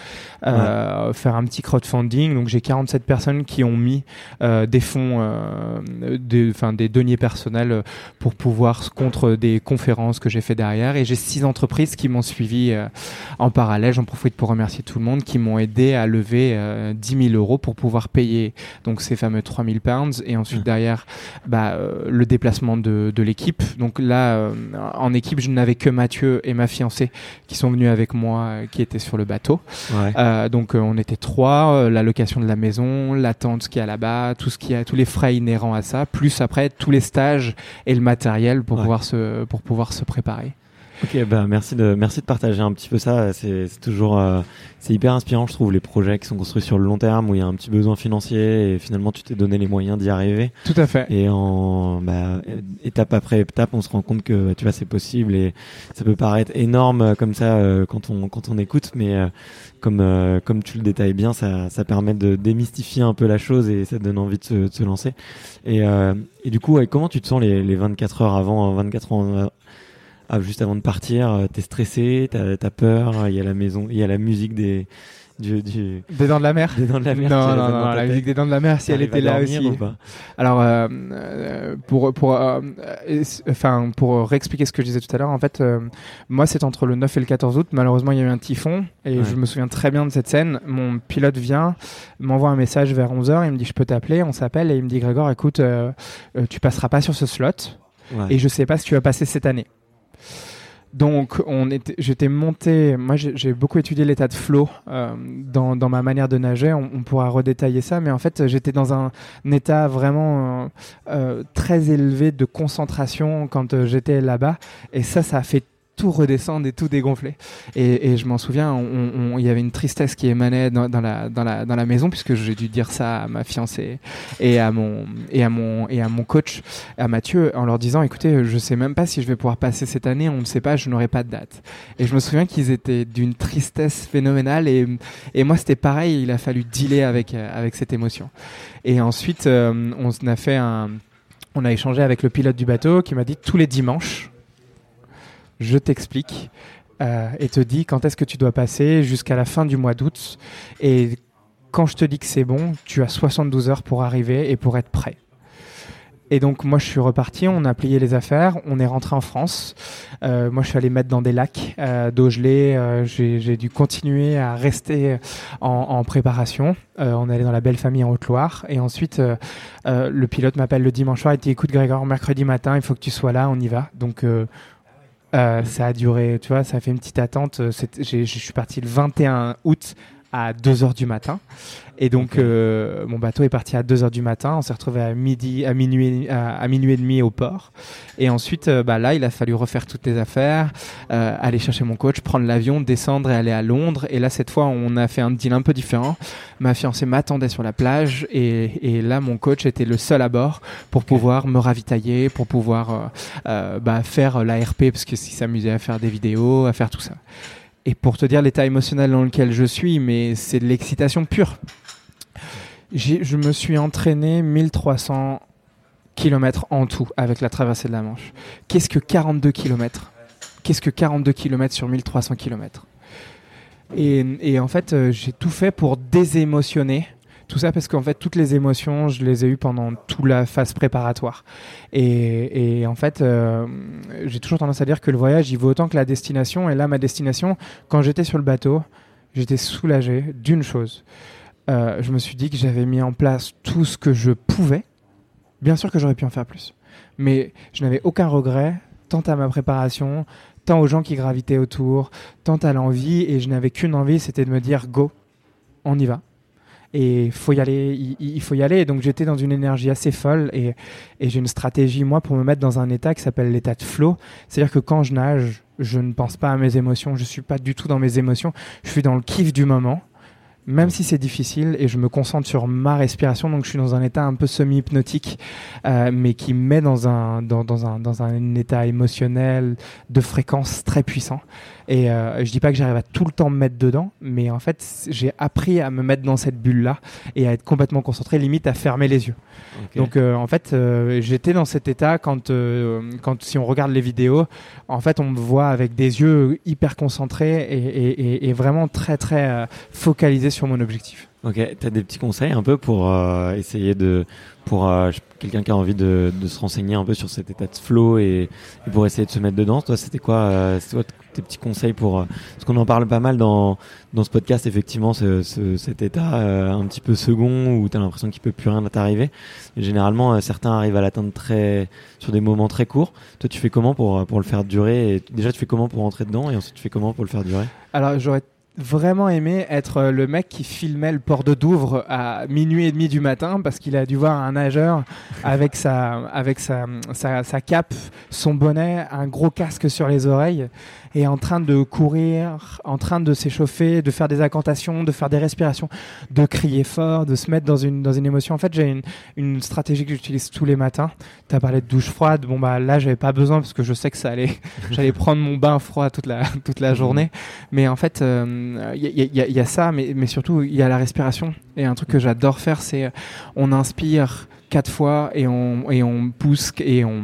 faire un petit crowdfunding. Donc, j'ai 47 personnes qui ont mis des fonds, des, enfin, des deniers personnels pour pouvoir contre des conférences que j'ai fait derrière. Et j'ai six entreprises qui m'ont suivi en parallèle. J'en profite pour remercier tout le monde qui m'ont aidé à lever euh, 10 000 euros pour pouvoir payer donc ces fameux 3000 pounds et ensuite Mhm. derrière bah, euh, le déplacement de, de l'équipe. Donc là, euh, en équipe, je n'avais que Mathieu et ma fiancée qui sont venus avec moi, euh, qui étaient sur le bateau. Ouais. Donc on était trois, la location de la maison, la tente qui est là-bas, tout ce qui a, tous les frais inhérents à ça, plus après tous les stages et le matériel pour Ouais. pouvoir se pour pouvoir se préparer. Ok, bah merci de merci de partager un petit peu ça. C'est toujours euh, c'est hyper inspirant, je trouve, les projets qui sont construits sur le long terme où il y a un petit besoin financier et finalement tu t'es donné les moyens d'y arriver. Tout à fait. Et en bah, étape après étape, on se rend compte que tu vois c'est possible et ça peut paraître énorme euh, comme ça euh, quand on quand on écoute, mais euh, comme euh, comme tu le détailles bien, ça ça permet de démystifier un peu la chose et ça donne envie de se, de se lancer. Et euh, et du coup, ouais, comment tu te sens les les 24 heures avant, 24 heures euh, ah, juste avant de partir, euh, t'es stressé, t'as as peur, il y a la maison, il y a la musique des du, du Des dents de la mer. des dents de la mer. non, non, non, la musique des dents de la mer, si elle était là aussi. ou pas Alors, euh, euh, pour pour euh, enfin pour réexpliquer ce que je disais tout à l'heure, en fait, euh, moi c'est entre le 9 et le 14 août. Malheureusement, il y a eu un typhon et Ouais. je me souviens très bien de cette scène. Mon pilote vient, m'envoie un message vers 11 h Il me dit je peux t'appeler. On s'appelle et il me dit Grégor, écoute, tu passeras pas sur ce slot. Ouais. et je sais pas si tu vas passer cette année. Donc, j'étais monté. Moi, j'ai beaucoup étudié l'état de flow euh, dans, ma manière de nager. On, pourra redétailler ça, mais en fait, j'étais dans un, état vraiment euh, euh, très élevé de concentration quand j'étais là-bas, et ça, ça a fait tout redescendre et tout dégonfler. Et, je m'en souviens, il y avait une tristesse qui émanait dans, dans la, dans, la, dans la maison, puisque j'ai dû dire ça à ma fiancée et à mon, et à mon, et à mon coach, à Mathieu, en leur disant, écoutez, je sais même pas si je vais pouvoir passer cette année, on ne sait pas, je n'aurai pas de date. Et je me souviens qu'ils étaient d'une tristesse phénoménale, et, et moi c'était pareil, il a fallu dealer avec, euh, avec cette émotion. Et ensuite, euh, on a fait un, on a échangé avec le pilote du bateau qui m'a dit tous les dimanches, je t'explique euh, et te dis quand est-ce que tu dois passer jusqu'à la fin du mois d'août. Et quand je te dis que c'est bon, tu as 72 heures pour arriver et pour être prêt. Et donc moi je suis reparti, on a plié les affaires, on est rentré en France. Euh, moi je suis allé mettre dans des lacs euh, d'eau gelée. euh, J'ai dû continuer à rester en, préparation. On est allé dans la belle famille en Haute-Loire. Et ensuite le pilote m'appelle le dimanche soir et dit écoute Grégoire, mercredi matin il faut que tu sois là, on y va. Donc euh, ça a duré, tu vois, ça a fait une petite attente. Euh, Je suis parti le 21 août à 2h du matin. Et donc, euh, mon bateau est parti à 2h du matin. On s'est retrouvé à midi, à minuit, à, à minuit et demi au port. Et ensuite, euh, bah, là, il a fallu refaire toutes les affaires, euh, aller chercher mon coach, prendre l'avion, descendre et aller à Londres. Et là, cette fois, on a fait un deal un peu différent. Ma fiancée m'attendait sur la plage et, et là, mon coach était le seul à bord pour pouvoir me ravitailler, pour pouvoir bah, faire l'ARP parce que s'il s'amusait à faire des vidéos, à faire tout ça. Et pour te dire l'état émotionnel dans lequel je suis, mais c'est de l'excitation pure. Je me suis entraîné 1300 kilomètres en tout avec la traversée de la Manche. Qu'est-ce que 42 kilomètres? Qu'est-ce que 42 kilomètres sur 1300 kilomètres? Et, et en fait, euh, j'ai tout fait pour désémotionner. Tout ça parce qu'en fait, toutes les émotions, je les ai eues pendant toute la phase préparatoire. Et, en fait, euh, j'ai toujours tendance à dire que le voyage, il vaut autant que la destination. Et là, ma destination, quand j'étais sur le bateau, j'étais soulagé d'une chose. Euh, je me suis dit que j'avais mis en place tout ce que je pouvais. Bien sûr que j'aurais pu en faire plus. Mais je n'avais aucun regret, tant à ma préparation, tant aux gens qui gravitaient autour, tant à l'envie. Et je n'avais qu'une envie, c'était de me dire go, on y va. Et faut y aller, il, faut y aller. Donc j'étais dans une énergie assez folle et, j'ai une stratégie, moi, pour me mettre dans un état qui s'appelle l'état de flow. C'est-à-dire que quand je nage, je ne pense pas à mes émotions, je suis pas du tout dans mes émotions, je suis dans le kiff du moment, même si c'est difficile, et je me concentre sur ma respiration, donc je suis dans un état un peu semi-hypnotique, euh, mais qui me met dans un, dans, dans un, dans un état émotionnel de fréquence très puissant. Et euh, je dis pas que j'arrive à tout le temps me mettre dedans, mais en fait, j'ai appris à me mettre dans cette bulle-là et à être complètement concentré, limite à fermer les yeux. Donc euh, en fait, euh, j'étais dans cet état quand, euh, quand si on regarde les vidéos, en fait, on me voit avec des yeux hyper concentrés et, et- et- et vraiment très très focalisé sur mon objectif. Ok, tu as des petits conseils un peu pour essayer de. Pour euh, quelqu'un qui a envie de, de se renseigner un peu sur cet état de flow et, et pour essayer de se mettre dedans. Toi, c'était quoi, euh, quoi tes petits conseils pour. euh, parce qu'on en parle pas mal dans, dans ce podcast, effectivement, ce, ce- cet état euh, un petit peu second où tu as l'impression qu'il peut plus rien t'arriver. Généralement, euh, certains arrivent à l'atteindre très, sur des moments très courts. Toi, tu fais comment pour, euh, pour le faire durer et Déjà, tu fais comment pour rentrer dedans et ensuite, tu fais comment pour le faire durer? Alors j'aurais vraiment aimé être euh, le mec qui filmait le port de Douvres à minuit et demi du matin parce qu'il a dû voir un nageur avec sa avec sa, sa, cape, son bonnet, un gros casque sur les oreilles et en train de courir, en train de s'échauffer, de faire des incantations, de faire des respirations, de crier fort, de se mettre dans une dans une émotion. En fait, j'ai une, une stratégie que j'utilise tous les matins. Tu as parlé de douche froide. Bon bah là, j'avais pas besoin parce que je sais que ça allait j'allais prendre mon bain froid toute la toute la journée. Mais en fait, il y, a- y a- y a ça, mais, mais surtout, il y a la respiration. Et un truc que j'adore faire, c'est euh, on inspire quatre fois et on, et on pousse et on,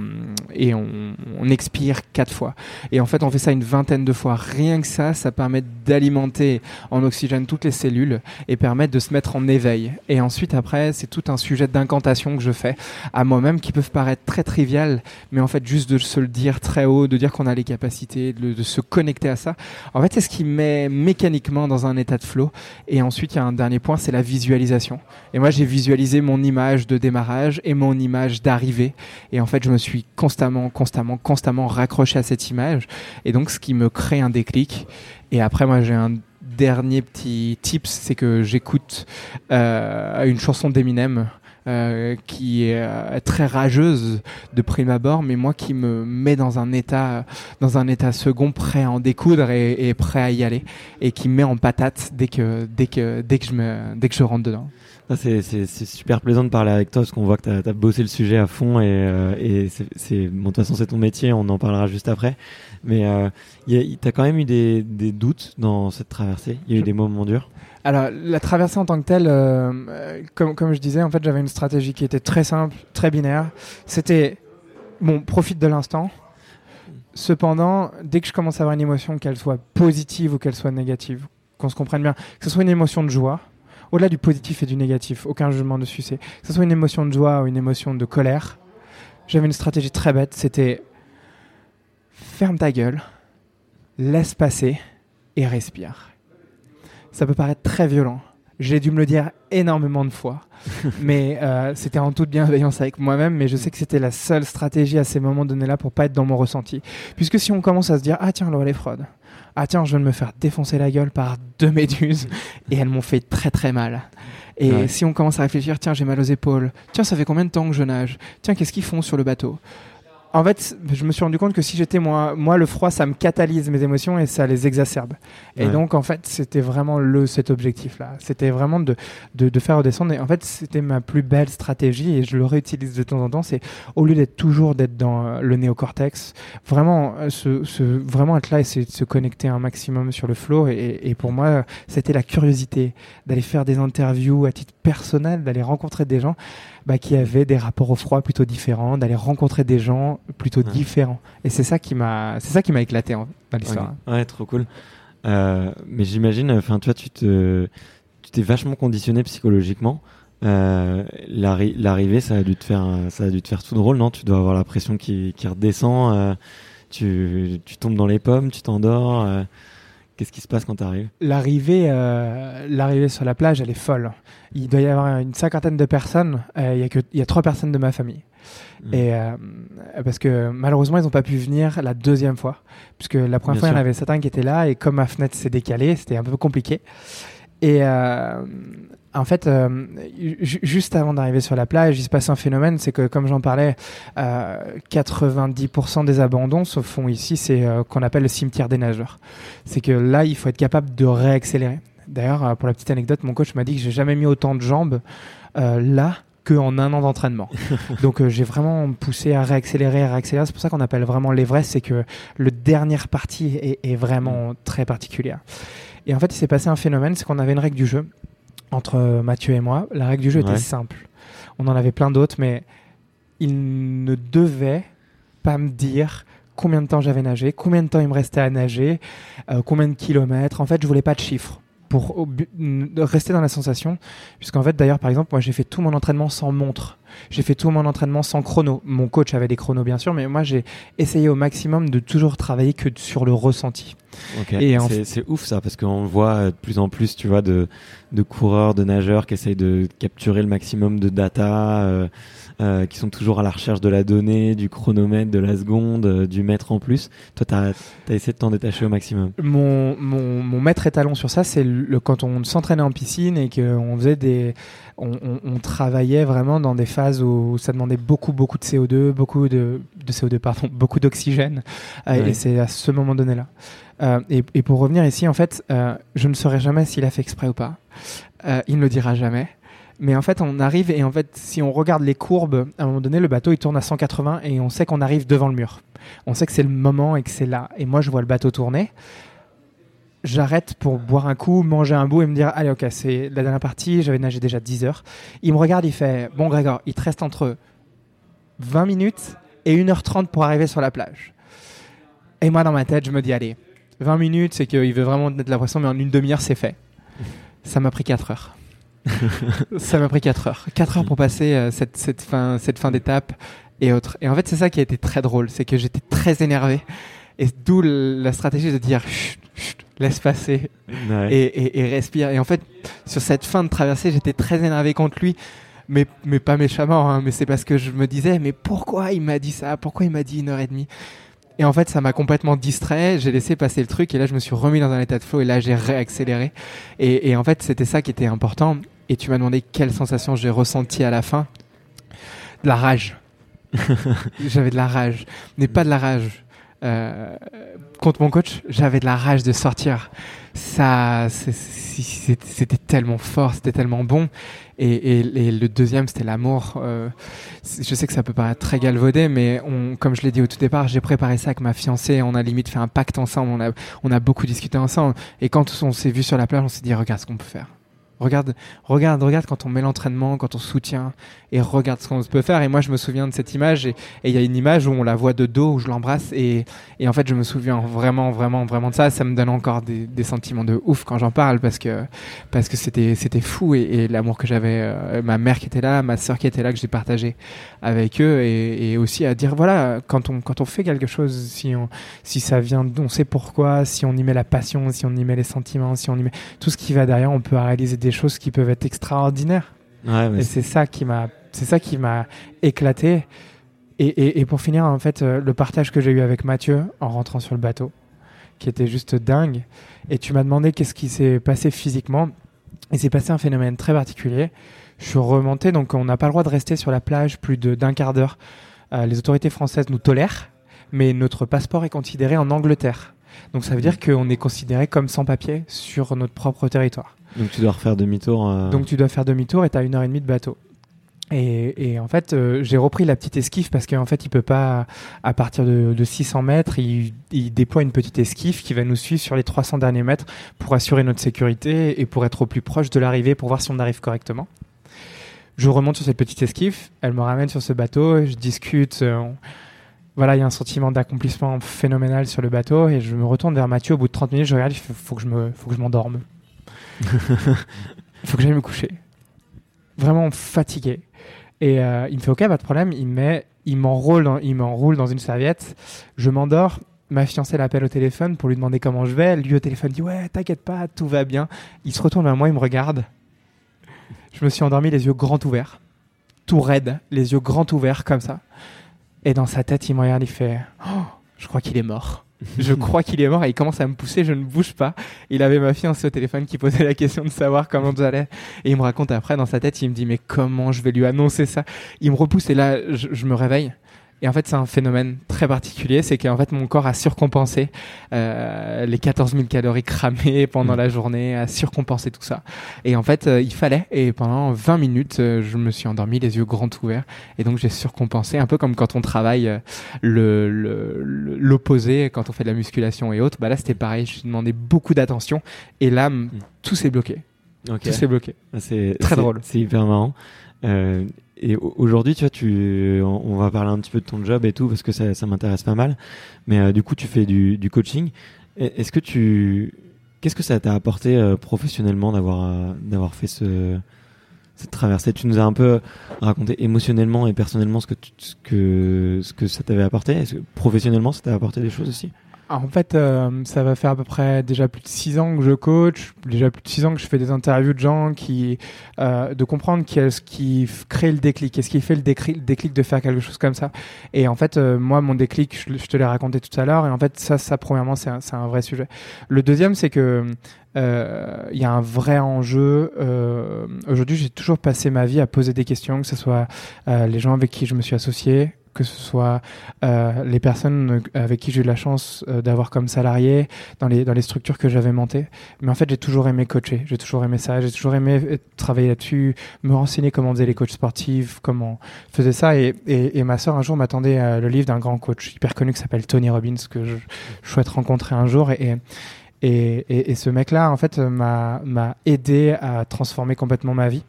et on, expire quatre fois. Et en fait, on fait ça une vingtaine de fois. Rien que ça, ça permet d'alimenter en oxygène toutes les cellules et permet de se mettre en éveil. Et ensuite, après, c'est tout un sujet d'incantation que je fais à moi-même qui peuvent paraître très triviales, mais en fait, juste de se le dire très haut, de dire qu'on a les capacités, de se connecter à ça. En fait, c'est ce qui met mécaniquement dans un état de flow. Et ensuite, il y a un dernier point, c'est la visualisation. Et moi, j'ai visualisé mon image de démarrage et mon image d'arrivée. Et en fait, je me suis constamment, constamment, constamment raccroché à cette image. Et donc, ce qui me crée un déclic. Et après, moi, j'ai un dernier petit tips, c'est que j'écoute euh, une chanson d'Eminem. Euh, qui est euh, très rageuse de prime abord, mais moi qui me met dans un état, dans un état second, prêt à en découdre et, et prêt à y aller, et qui me met en patate dès que, dès que, dès que je me, dès que je rentre dedans. C'est super plaisant de parler avec toi parce qu'on voit que tu as, bossé le sujet à fond et, euh, et c'est- bon, de toute façon c'est ton métier, on en parlera juste après. Mais euh, tu as quand même eu des, des doutes dans cette traversée, il y a eu des moments durs? Alors, la traversée en tant que telle, euh, comme, comme je disais, en fait, j'avais une stratégie qui était très simple, très binaire. C'était, bon, profite de l'instant. Cependant, dès que je commence à avoir une émotion, qu'elle soit positive ou qu'elle soit négative, qu'on se comprenne bien, que ce soit une émotion de joie, au-delà du positif et du négatif, aucun jugement dessus, c'est que ce soit une émotion de joie ou une émotion de colère, j'avais une stratégie très bête, c'était ferme ta gueule, laisse passer et respire. Ça peut paraître très violent. J'ai dû me le dire énormément de fois, mais euh, c'était en toute bienveillance avec moi-même. Mais je sais que c'était la seule stratégie à ces moments donnés-là pour pas être dans mon ressenti. Puisque si on commence à se dire ah tiens Laura les fraudes, ah tiens je viens de me faire défoncer la gueule par deux méduses et elles m'ont fait très très mal. Et Ouais. si on commence à réfléchir tiens j'ai mal aux épaules, tiens ça fait combien de temps que je nage, tiens qu'est-ce qu'ils font sur le bateau? En fait, je me suis rendu compte que si j'étais moi, moi, le froid, ça me catalyse mes émotions et ça les exacerbe. Et Ouais. donc, en fait, c'était vraiment le cet objectif-là. C'était vraiment de, de, de faire redescendre. Et en fait, c'était ma plus belle stratégie et je le réutilise de temps en temps. C'est au lieu d'être toujours d'être dans euh, le néocortex, vraiment, euh, se, se- vraiment être là et de se connecter un maximum sur le flow. Et, et pour moi, c'était la curiosité d'aller faire des interviews à titre personnel, d'aller rencontrer des gens bah, qui avaient des rapports au froid plutôt différents, d'aller rencontrer des gens plutôt Ouais. différents. Et c'est ça qui m'a, c'est ça qui m'a éclaté dans l'histoire. Ouais, Ouais, trop cool. Euh, mais j'imagine, enfin, toi, tu te, tu t'es vachement conditionné psychologiquement. Euh, l'arri- L'arrivée, ça a dû te faire, ça a dû te faire tout drôle, non? Tu dois avoir la pression qui, qui redescend. euh, tu, tu tombes dans les pommes, tu t'endors. Euh, Qu'est-ce qui se passe quand t'arrives? L'arrivée, euh, l'arrivée sur la plage, elle est folle. Il doit y avoir une cinquantaine de personnes. euh, Il y a que, il y a trois personnes de ma famille. Mm. Et euh, parce que malheureusement, ils n'ont pas pu venir la deuxième fois, puisque la première Bien fois, il y en avait certains qui étaient là, et comme ma fenêtre s'est décalée, c'était un peu compliqué. Et euh, en fait, euh, ju- juste avant d'arriver sur la plage, il se passe un phénomène, c'est que comme j'en parlais, euh, 90% des abandons se font ici, c'est euh, qu'on appelle le cimetière des nageurs. C'est que là, il faut être capable de réaccélérer. D'ailleurs, euh, pour la petite anecdote, mon coach m'a dit que j'ai jamais mis autant de jambes euh, là qu'en un an d'entraînement. Donc euh, j'ai vraiment poussé à réaccélérer, à réaccélérer. C'est pour ça qu'on appelle vraiment l'Everest, c'est que le dernière partie est, est vraiment très particulière. Et en fait, il s'est passé un phénomène, c'est qu'on avait une règle du jeu entre Mathieu et moi. La règle du jeu Ouais. était simple. On en avait plein d'autres, mais il ne devait pas me dire combien de temps j'avais nagé, combien de temps il me restait à nager, euh, combien de kilomètres. En fait, je voulais pas de chiffres pour rester dans la sensation. Puisqu'en fait, d'ailleurs, par exemple, moi, j'ai fait tout mon entraînement sans montre. J'ai fait tout mon entraînement sans chrono. Mon coach avait des chronos, bien sûr, mais moi, j'ai essayé au maximum de toujours travailler que sur le ressenti. C'est ouf ça, parce qu'on voit de plus en plus, tu vois, de, de coureurs, de nageurs qui essayent de capturer le maximum de data, euh, euh, qui sont toujours à la recherche de la donnée, du chronomètre, de la seconde, euh, du mètre en plus. Toi, t'as as essayé de t'en détacher au maximum. Mon, mon, mon maître étalon sur ça, c'est le, quand on s'entraînait en piscine et qu'on faisait des, on, on- on travaillait vraiment dans des phases où ça demandait beaucoup, beaucoup de CO2, beaucoup de, de CO2, pardon, beaucoup d'oxygène. Euh, Ouais. Et c'est à ce moment donné-là. Euh, et, et pour revenir ici, en fait, euh, je ne saurais jamais s'il a fait exprès ou pas. Il ne le dira jamais. Mais en fait, on arrive et en fait, si on regarde les courbes, à un moment donné, le bateau il tourne à 180 et on sait qu'on arrive devant le mur. On sait que c'est le moment et que c'est là. Et moi, je vois le bateau tourner. J'arrête pour boire un coup, manger un bout et me dire Allez, ok, c'est la dernière partie. J'avais nagé déjà 10 heures. Il me regarde, il fait Bon, Grégor, il te reste entre 20 minutes et 1h30 pour arriver sur la plage. Et moi, dans ma tête, je me dis Allez, 20 minutes, c'est qu'il veut vraiment mettre la pression, mais en une demi-heure, c'est fait. Ça m'a pris 4 heures. ça m'a pris 4 heures. 4 heures pour passer euh, cette, cette fin, cette fin d'étape et autres. Et en fait, c'est ça qui a été très drôle, c'est que j'étais très énervé. Et d'où la stratégie de dire Chut, chut, laisse passer Ouais. et, et- et respire. Et en fait, sur cette fin de traversée, j'étais très énervé contre lui mais, mais pas méchamment, hein, mais c'est parce que je me disais, mais pourquoi il m'a dit ça? Pourquoi il m'a dit une heure et demie? Et en fait, ça m'a complètement distrait. J'ai laissé passer le truc et là, je me suis remis dans un état de flow et là, j'ai réaccéléré. Et, et en fait, c'était ça qui était important. Et tu m'as demandé quelle sensation j'ai ressenti à la fin. De la rage. j'avais de la rage. Mais pas de la rage. Euh, contre mon coach, j'avais de la rage de sortir. Ça, c'était tellement fort, c'était tellement bon. Et, et, et le deuxième, c'était l'amour. Euh, je sais que ça peut paraître très galvaudé, mais on, comme je l'ai dit au tout départ, j'ai préparé ça avec ma fiancée. On a limite fait un pacte ensemble. On a, on a beaucoup discuté ensemble. Et quand on s'est vu sur la plage, on s'est dit, regarde ce qu'on peut faire. Regarde, regarde, regarde quand on met l'entraînement, quand on soutient, et regarde ce qu'on peut faire. Et moi, je me souviens de cette image, et il y a une image où on la voit de dos, où je l'embrasse, et, en fait, je me souviens vraiment, vraiment, vraiment de ça. Ça me donne encore des, sentiments de ouf quand j'en parle, parce que parce que c'était c'était fou, et, l'amour que j'avais, euh, ma mère qui était là, ma sœur qui était là, que j'ai partagé avec eux, et, aussi à dire voilà, quand on quand on fait quelque chose, si si ça vient, on sait pourquoi, si on y met la passion, si on y met les sentiments, si on y met tout ce qui va derrière, on peut réaliser des choses qui peuvent être extraordinaires. Ouais, mais et c'est ça qui m'a, c'est ça qui m'a éclaté. Et, et, et, pour finir, en fait, euh, le partage que j'ai eu avec Mathieu en rentrant sur le bateau, qui était juste dingue. Et tu m'as demandé qu'est-ce qui s'est passé physiquement. Il s'est passé un phénomène très particulier. Je suis remonté, donc on n'a pas le droit de rester sur la plage plus d'un quart d'heure. Euh, les autorités françaises nous tolèrent, mais notre passeport est considéré en Angleterre. Donc ça veut dire qu'on est considéré comme sans papier sur notre propre territoire. Donc tu dois refaire demi-tour. Euh... Donc tu dois faire demi-tour et tu as une heure et demie de bateau. Et, et en fait, euh, j'ai repris la petite esquif parce qu'en fait, il peut pas, à partir de, de 600 mètres, il, il, déploie une petite esquif qui va nous suivre sur les 300 derniers mètres pour assurer notre sécurité et pour être au plus proche de l'arrivée pour voir si on arrive correctement. Je remonte sur cette petite esquif, elle me ramène sur ce bateau, je discute. Euh, voilà, il y a un sentiment d'accomplissement phénoménal sur le bateau et je me retourne vers Mathieu au bout de 30 minutes, je regarde, il faut, que je me, faut que je m'endorme. il faut que j'aille me coucher. Vraiment fatigué. Et euh, il me fait OK, pas de problème. Il met, il m'enroule, dans, il m'enroule dans une serviette. Je m'endors. Ma fiancée l'appelle au téléphone pour lui demander comment je vais. Lui au téléphone dit ouais, t'inquiète pas, tout va bien. Il se retourne vers moi, il me regarde. Je me suis endormi les yeux grands ouverts, tout raide, les yeux grands ouverts comme ça. Et dans sa tête, il me regarde, il fait oh, je crois qu'il est mort je crois qu'il est mort et il commence à me pousser, je ne bouge pas. Il avait ma fiancée au téléphone qui posait la question de savoir comment j'allais et il me raconte après dans sa tête, il me dit mais comment je vais lui annoncer ça? Il me repousse et là je, je me réveille. Et en fait, c'est un phénomène très particulier, c'est qu'en fait, mon corps a surcompensé euh, les 14 000 calories cramées pendant mmh. la journée, a surcompensé tout ça. Et en fait, euh, il fallait, et pendant 20 minutes, euh, je me suis endormi, les yeux grands ouverts, et donc j'ai surcompensé, un peu comme quand on travaille l'opposé, quand on fait de la musculation et autres. Bah là, c'était pareil, je demandé beaucoup d'attention, et là, mmh. tout s'est bloqué. Okay. Tout s'est bloqué. C'est très drôle. C'est hyper marrant. Euh, et aujourd'hui, tu vois, tu, on, va parler un petit peu de ton job et tout parce que ça, ça m'intéresse pas mal. Mais euh, du coup, tu fais du, coaching. Est-ce que tu, qu'est-ce que ça t'a apporté euh, professionnellement d'avoir euh, d'avoir fait ce cette traversée? Tu nous as un peu raconté émotionnellement et personnellement ce que ce que ce que ça t'avait apporté. Est-ce que professionnellement, ça t'a apporté des choses aussi? En fait, euh, ça va faire à peu près déjà plus de six ans que je coach, déjà plus de six ans que je fais des interviews de gens qui, euh, de comprendre qu'est-ce qui crée le déclic, qu'est-ce qui fait le déclic, de faire quelque chose comme ça. Et en fait, euh, moi, mon déclic, je, te l'ai raconté tout à l'heure, et en fait, ça, premièrement, c'est un, vrai sujet. Le deuxième, c'est que il y a un vrai enjeu. Aujourd'hui, j'ai toujours passé ma vie à poser des questions, que ce soit les gens avec qui je me suis associé, que ce soit euh, les personnes avec qui j'ai eu la chance euh, d'avoir comme salarié dans les, dans les structures que j'avais montées. Mais en fait, j'ai toujours aimé coacher, j'ai toujours aimé ça, j'ai toujours aimé travailler là-dessus, me renseigner comment faisaient les coachs sportifs, comment faisaient ça. Et, et, ma sœur, un jour, m'attendait euh, le livre d'un grand coach hyper connu qui s'appelle Tony Robbins, que je, souhaite rencontrer un jour. Et, et, et, ce mec-là, en fait, m'a aidé à transformer complètement ma vie.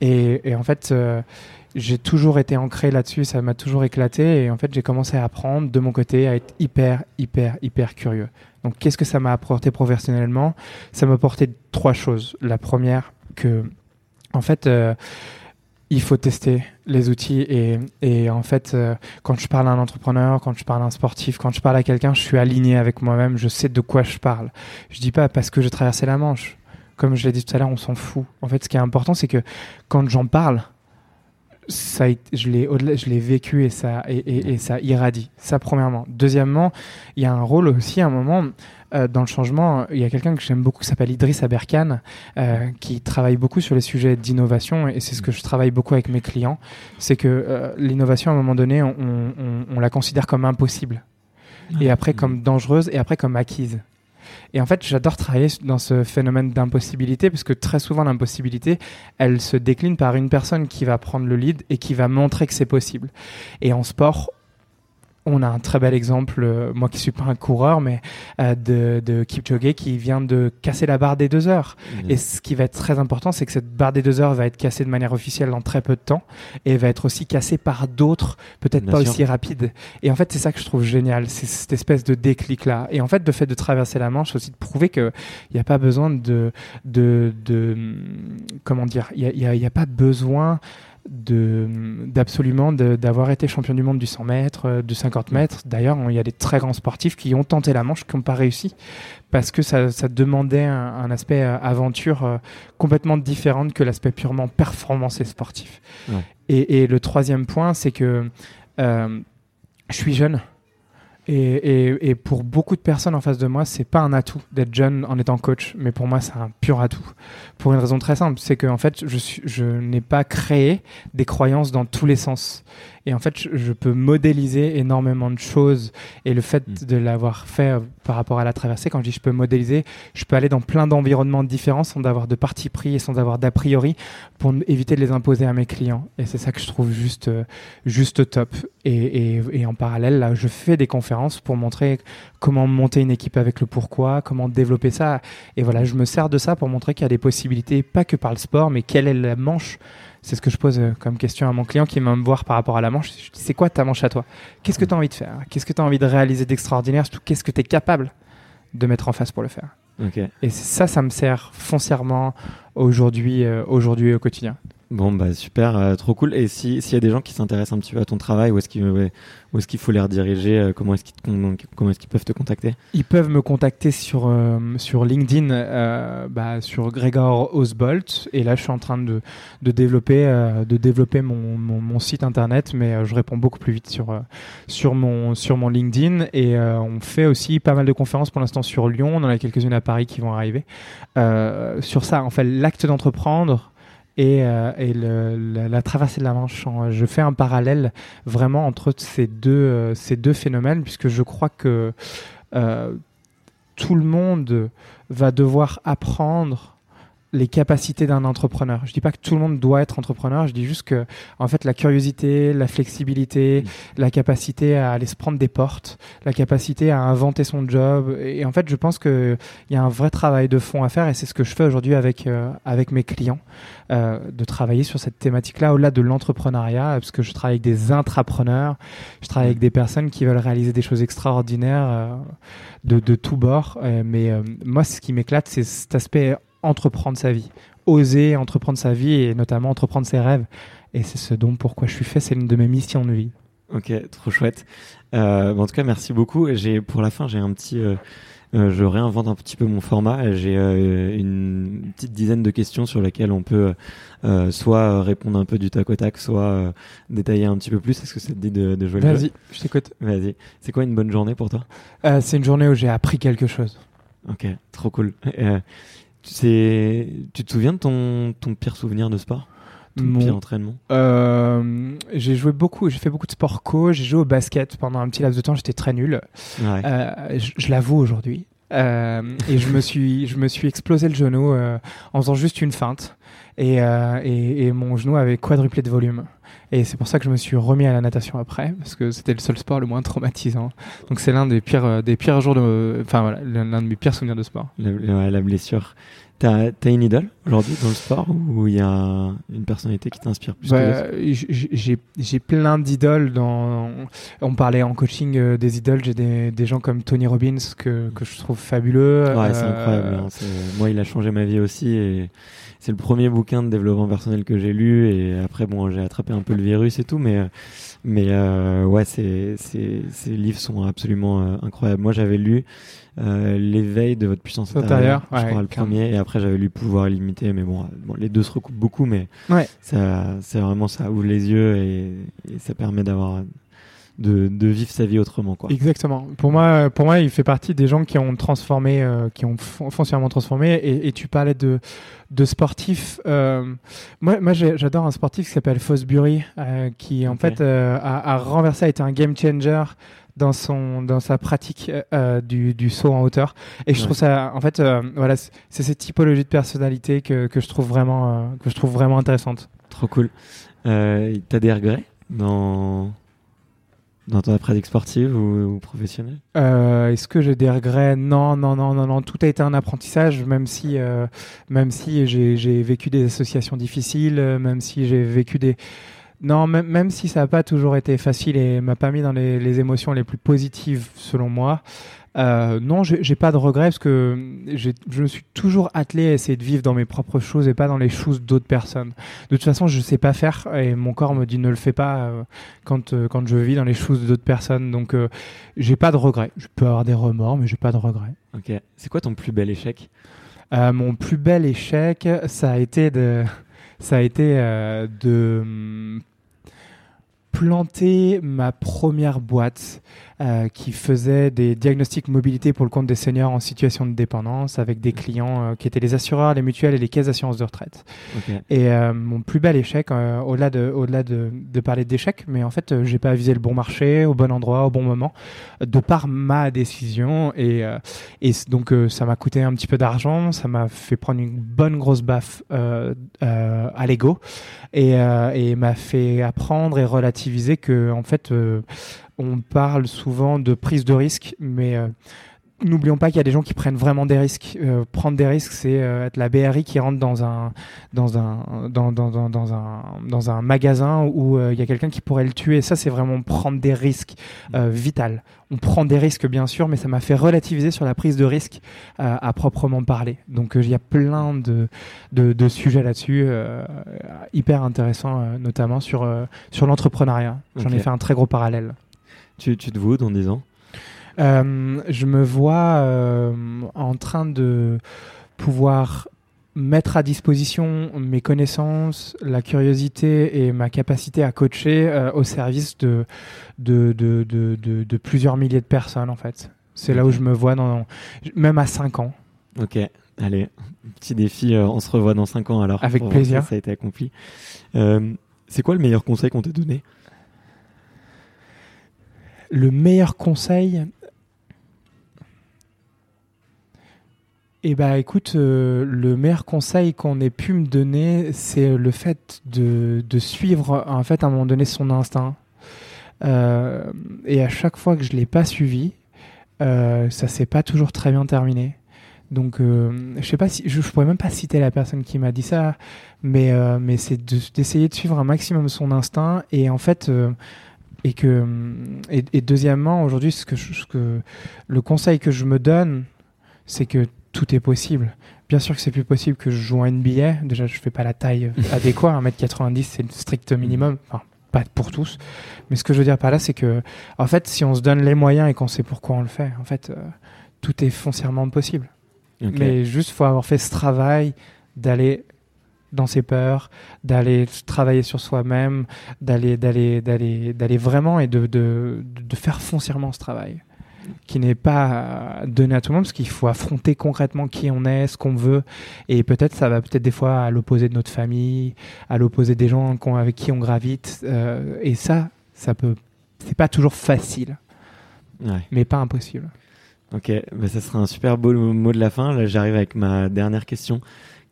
Et, et en fait, euh, j'ai toujours été ancré là-dessus, ça m'a toujours éclaté. Et en fait, j'ai commencé à apprendre de mon côté à être hyper, hyper, hyper curieux. Donc, qu'est-ce que ça m'a apporté professionnellement? Ça m'a apporté trois choses. La première, que, en fait, euh, il faut tester les outils et, en fait euh, quand je parle à un entrepreneur, quand je parle à un sportif, quand je parle à quelqu'un, je suis aligné avec moi-même, je sais de quoi je parle. Je dis pas parce que j'ai traversé la Manche. Comme je l'ai dit tout à l'heure, on s'en fout. En fait, ce qui est important, c'est que quand j'en parle, ça, je l'ai au-delà- je l'ai vécu et ça, et, et- et ça irradie. Ça, premièrement. Deuxièmement, il y a un rôle aussi à un moment. euh, dans le changement, il y a quelqu'un que j'aime beaucoup qui s'appelle Idriss Aberkan, euh, qui travaille beaucoup sur les sujets d'innovation et c'est ce que je travaille beaucoup avec mes clients. C'est que euh, l'innovation, à un moment donné, on, on- on la considère comme impossible et après comme dangereuse et après comme acquise. Et en fait, j'adore travailler dans ce phénomène d'impossibilité parce que très souvent, l'impossibilité, elle se décline par une personne qui va prendre le lead et qui va montrer que c'est possible. Et en sport, on a un très bel exemple, euh, moi qui suis pas un coureur, mais euh, de, de Kipchoge qui vient de casser la barre des deux heures. Et ce qui va être très important, c'est que cette barre des deux heures va être cassée de manière officielle en très peu de temps et va être aussi cassée par d'autres, peut-être pas sûr. aussi rapides. Et en fait, c'est ça que je trouve génial, c'est cette espèce de déclic-là. Et en fait, le fait de traverser la Manche, c'est aussi de prouver qu'il n'y a pas besoin de, de, de comment dire, il n'y a, il y a- il y a pas besoin d'absolument d'avoir été champion du monde du 100 mètres, euh, du 50 mètres. D'ailleurs, il y a des très grands sportifs qui ont tenté la manche, qui n'ont pas réussi, parce que ça, ça demandait un, un aspect euh, aventure euh, complètement différent que l'aspect purement performance et sportif. Ouais. Et, et le troisième point, c'est que euh, je suis jeune. Et, pour beaucoup de personnes en face de moi, c'est pas un atout d'être jeune en étant coach, mais pour moi, c'est un pur atout. Pour une raison très simple, c'est que en fait, je n'ai pas créé des croyances dans tous les sens. Et en fait, je, je peux modéliser énormément de choses. Et le fait Mm. de l'avoir fait euh, par rapport à la traversée, quand je dis je peux modéliser, je peux aller dans plein d'environnements différents sans avoir de parti pris et sans avoir d'a priori pour éviter de les imposer à mes clients. Et c'est ça que je trouve juste, euh, juste top. Et, et, et en parallèle, là, je fais des conférences pour montrer comment monter une équipe avec le pourquoi, comment développer ça. Et voilà, je me sers de ça pour montrer qu'il y a des possibilités, pas que par le sport, mais quelle est la manche. C'est ce que je pose euh, comme question à mon client qui vient me voir par rapport à la manche. Je dis, c'est quoi ta manche à toi? Qu'est-ce que tu as envie de faire? Qu'est-ce que tu as envie de réaliser d'extraordinaire? Surtout, qu'est-ce que tu es capable de mettre en face pour le faire? Et ça, ça me sert foncièrement aujourd'hui euh, aujourd'hui au quotidien. Bon, bah super, euh, trop cool. Et si- s'il y a des gens qui s'intéressent un petit peu à ton travail, où est-ce qu'il est-ce qu'il faut les rediriger euh, Comment est-ce qu'ils est-ce qu'ils peuvent te contacter? Ils peuvent me contacter sur, euh, sur LinkedIn, bah, sur Gregor Osbolt. Et là, je suis en train de, de développer, de développer mon, mon, mon site internet, mais je réponds beaucoup plus vite sur, sur, mon, sur mon LinkedIn. Et on fait aussi pas mal de conférences pour l'instant sur Lyon. On en a quelques-unes à Paris qui vont arriver. Sur ça, en fait, l'acte d'entreprendre et, euh, la, traversée de la Manche. Je fais un parallèle vraiment entre ces deux, euh, phénomènes, puisque je crois que euh, tout le monde va devoir apprendre les capacités d'un entrepreneur. Je dis pas que tout le monde doit être entrepreneur, je dis juste que en fait la curiosité, la flexibilité, la capacité à aller se prendre des portes, la capacité à inventer son job et en fait je pense que il y a un vrai travail de fond à faire et c'est ce que je fais aujourd'hui avec euh, avec mes clients euh, de travailler sur cette thématique-là au-delà de l'entrepreneuriat parce que je travaille avec des intrapreneurs, je travaille avec des personnes qui veulent réaliser des choses extraordinaires euh, de, de tous bords. Euh, mais euh, moi, ce qui m'éclate, c'est cet aspect entreprendre sa vie, oser entreprendre sa vie et notamment entreprendre ses rêves. Et c'est ce dont pourquoi je suis fait, c'est l'une de mes missions de vie. Ok, trop chouette. Euh, en tout cas, merci beaucoup. J'ai pour la fin, j'ai un petit, euh, euh, je réinvente un petit peu mon format. J'ai euh, une petite dizaine de questions sur lesquelles on peut soit répondre un peu du tac au tac, soit détailler un petit peu plus. Est-ce que ça te dit de, de jouer le jeu? Vas-y, je t'écoute. Vas-y. C'est quoi une bonne journée pour toi? C'est une journée où j'ai appris quelque chose. Ok, trop cool. Tu, te souviens de ton, ton pire souvenir de sport? Ton Mon- pire entraînement? Euh, j'ai joué beaucoup, j'ai fait beaucoup de sport co, j'ai joué au basket pendant un petit laps de temps, j'étais très nul. Ouais. Euh, je je l'avoue aujourd'hui. Euh, et je me suis, je me suis explosé le genou euh, en faisant juste une feinte. Et, euh, et, et mon genou avait quadruplé de volume. Et c'est pour ça que je me suis remis à la natation après, parce que c'était le seul sport le moins traumatisant. Donc c'est l'un des pires, des pires jours de, enfin voilà, l'un de mes pires souvenirs de sport. La blessure. T'as as une idole aujourd'hui dans le sport ou il y a une personnalité qui t'inspire plus que Bah, j'ai j'ai plein d'idoles dans. On parlait en coaching euh, des idoles. J'ai des, des gens comme Tony Robbins que, que je trouve fabuleux. Ouais, c'est Euh, incroyable. hein. Moi, il a changé ma vie aussi et c'est le premier bouquin de développement personnel que j'ai lu et après, bon, j'ai attrapé un peu le virus et tout, mais mais euh, ouais, c'est c'est ces livres sont absolument euh, incroyables. Moi, j'avais lu euh, l'éveil de votre puissance Intérieure, intérieure, je ouais, crois le premier, et après j'avais lu Pouvoir illimité, mais bon, bon, les deux se recoupent beaucoup, mais Ouais. ça, c'est vraiment ça ouvre les yeux et, et ça permet d'avoir de, de vivre sa vie autrement, quoi. Exactement. Pour moi, pour moi, il fait partie des gens qui ont transformé, euh, qui ont fon- foncièrement transformé. Et, et tu parlais de, de sportifs. euh, moi, moi j'adore un sportif qui s'appelle Fosbury, euh, qui en fait a, a renversé, a été un game changer dans son dans sa pratique euh, du, du saut en hauteur. Et je Ouais. trouve ça, en fait, euh, voilà, c'est cette typologie de personnalité que, que je trouve vraiment euh, que je trouve vraiment intéressante. Trop cool. Euh, T'as des regrets dans dans ta pratique sportive ou, ou professionnelle? Euh, Est-ce que j'ai des regrets? Non, non, non, non, non. Tout a été un apprentissage, même si, euh, même si j'ai vécu des associations difficiles, euh, même si j'ai vécu des. Non, même, même si ça n'a pas toujours été facile et m'a pas mis dans les, les émotions les plus positives, selon moi. Euh, non, j'ai pas de regrets parce que je me suis toujours attelé à essayer de vivre dans mes propres choses et pas dans les choses d'autres personnes. De toute façon, je sais pas faire et mon corps me dit ne le fais pas euh, quand, euh, quand je vis dans les choses d'autres personnes. Donc, euh, j'ai pas de regrets. Je peux avoir des remords, mais j'ai pas de regrets. Ok. C'est quoi ton plus bel échec? Mon plus bel échec, ça a été de, ça a été euh, de planter ma première boîte euh, qui faisait des diagnostics mobilité pour le compte des seniors en situation de dépendance avec des clients euh, qui étaient les assureurs, les mutuelles et les caisses d'assurance de retraite. Et euh, mon plus bel échec, euh, au-delà de, au-delà de, de parler d'échec, mais en fait, j'ai pas visé le bon marché, au bon endroit, au bon moment, de par ma décision. Et, euh, et donc, euh, ça m'a coûté un petit peu d'argent, ça m'a fait prendre une bonne grosse baffe euh, euh, à l'ego, et, euh, et m'a fait apprendre et relativiser que, en fait, euh, on parle souvent de prise de risque, mais euh, N'oublions pas qu'il y a des gens qui prennent vraiment des risques. Euh, prendre des risques, c'est euh, être la BRI qui rentre dans un dans un dans, dans, dans, dans un dans un magasin où euh, il y a quelqu'un qui pourrait le tuer. Ça, c'est vraiment prendre des risques vital. On prend des risques, bien sûr, mais ça m'a fait relativiser sur la prise de risque à proprement parler. Donc, il y a plein de de, de sujets là-dessus, hyper intéressants, notamment sur sur l'entrepreneuriat. J'en ai fait un très gros parallèle. Tu, tu te vois dans 10 ans? Euh, je me vois euh, en train de pouvoir mettre à disposition mes connaissances, la curiosité et ma capacité à coacher euh, au service de, de, de, de, de- de plusieurs milliers de personnes en fait. C'est là où je me vois dans même à 5 ans. Ok, allez, petit défi, euh, on se revoit dans 5 ans alors. Avec plaisir. si Ça a été accompli. Euh, c'est quoi le meilleur conseil qu'on t'ait donné? Le meilleur conseil? Eh ben, écoute, euh, le meilleur conseil qu'on ait pu me donner, c'est le fait de, de suivre, en fait, à un moment donné, son instinct. Euh, et à chaque fois que je l'ai pas suivi, euh, ça s'est pas toujours très bien terminé. Donc, euh, je sais pas si, je, pourrais même pas citer la personne qui m'a dit ça, mais euh, mais c'est de- d'essayer de suivre un maximum son instinct et en fait. Et que et, et deuxièmement aujourd'hui ce que, je- ce que le conseil que je me donne c'est que tout est possible. Bien sûr que c'est plus possible que je joue en NBA déjà je fais pas la taille adéquate 1m90 c'est le strict minimum. Enfin pas pour tous. Mais ce que je veux dire par là c'est que en fait si on se donne les moyens et qu'on sait pourquoi on le fait en fait euh, tout est foncièrement possible. Mais juste faut avoir fait ce travail d'aller dans ses peurs, d'aller travailler sur soi-même, d'aller d'aller d'aller d'aller vraiment et de, de de faire foncièrement ce travail qui n'est pas euh, donné à tout le monde parce qu'il faut affronter concrètement qui on est, ce qu'on veut et peut-être ça va peut-être des fois à l'opposé de notre famille, à l'opposé des gens avec qui on gravite euh, et ça ça peut c'est pas toujours facile Ouais. mais pas impossible. Ok, bah, ça sera un super beau mot de la fin. Là, j'arrive avec ma dernière question,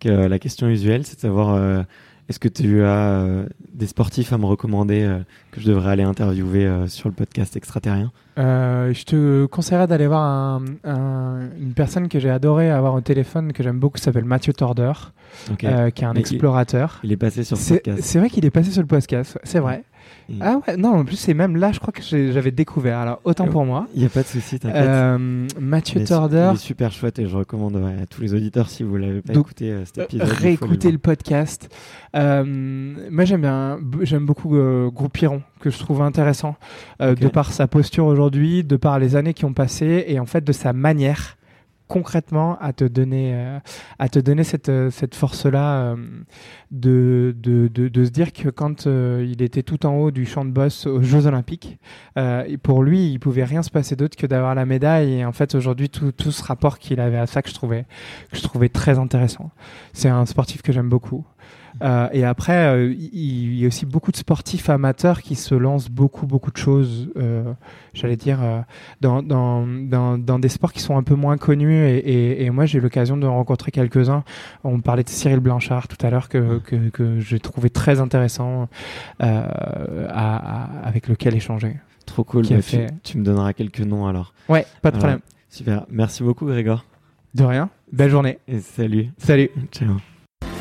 que euh, la question usuelle, c'est de savoir euh, est-ce que tu as euh, des sportifs à me recommander que je devrais aller interviewer sur le podcast extraterrien? Je te conseillerais d'aller voir un- un- une personne que j'ai adoré avoir au téléphone, que j'aime beaucoup, qui s'appelle Mathieu Torder, qui est un Mais explorateur. Il est passé sur le podcast. c'est vrai qu'il est passé sur le podcast, c'est vrai. Et- Ah ouais, non, en plus, c'est même là, je crois que j'avais découvert. Alors, autant pour moi. Il n'y a pas de souci, t'inquiète. Euh, Mathieu Torder, Il est super chouette et je recommande à tous les auditeurs, si vous l'avez pas Donc, écouté euh, cet épisode. il faut réécouter le podcast. Euh, moi, j'aime bien, j'aime beaucoup euh, Groupe Piron, que je trouve intéressant, euh, Ok. de par sa posture aujourd'hui, de par les années qui ont passé, et en fait de sa manière concrètement à te donner euh, à te donner cette euh, cette force là de, de, de, se dire que quand euh, il était tout en haut du champ de boss aux Jeux Olympiques euh, et pour lui il pouvait rien se passer d'autre que d'avoir la médaille. Et en fait aujourd'hui tout, tout ce rapport qu'il avait à ça que je trouvais que je trouvais très intéressant. C'est un sportif que j'aime beaucoup euh, et après, euh, il y a aussi beaucoup de sportifs amateurs qui se lancent beaucoup, beaucoup de choses, euh, j'allais dire, dans, dans, dans, dans des sports qui sont un peu moins connus. Et, et, et moi, j'ai eu l'occasion de rencontrer quelques-uns. On parlait de Cyril Blanchard tout à l'heure, que, que, que j'ai trouvé très intéressant, à, à- avec lequel échanger. Trop cool. bah, tu- fait- tu, me donneras quelques noms alors. Ouais, pas de problème. Super. Merci beaucoup, Grégor. De rien. Belle journée. Et salut. Salut. Ciao.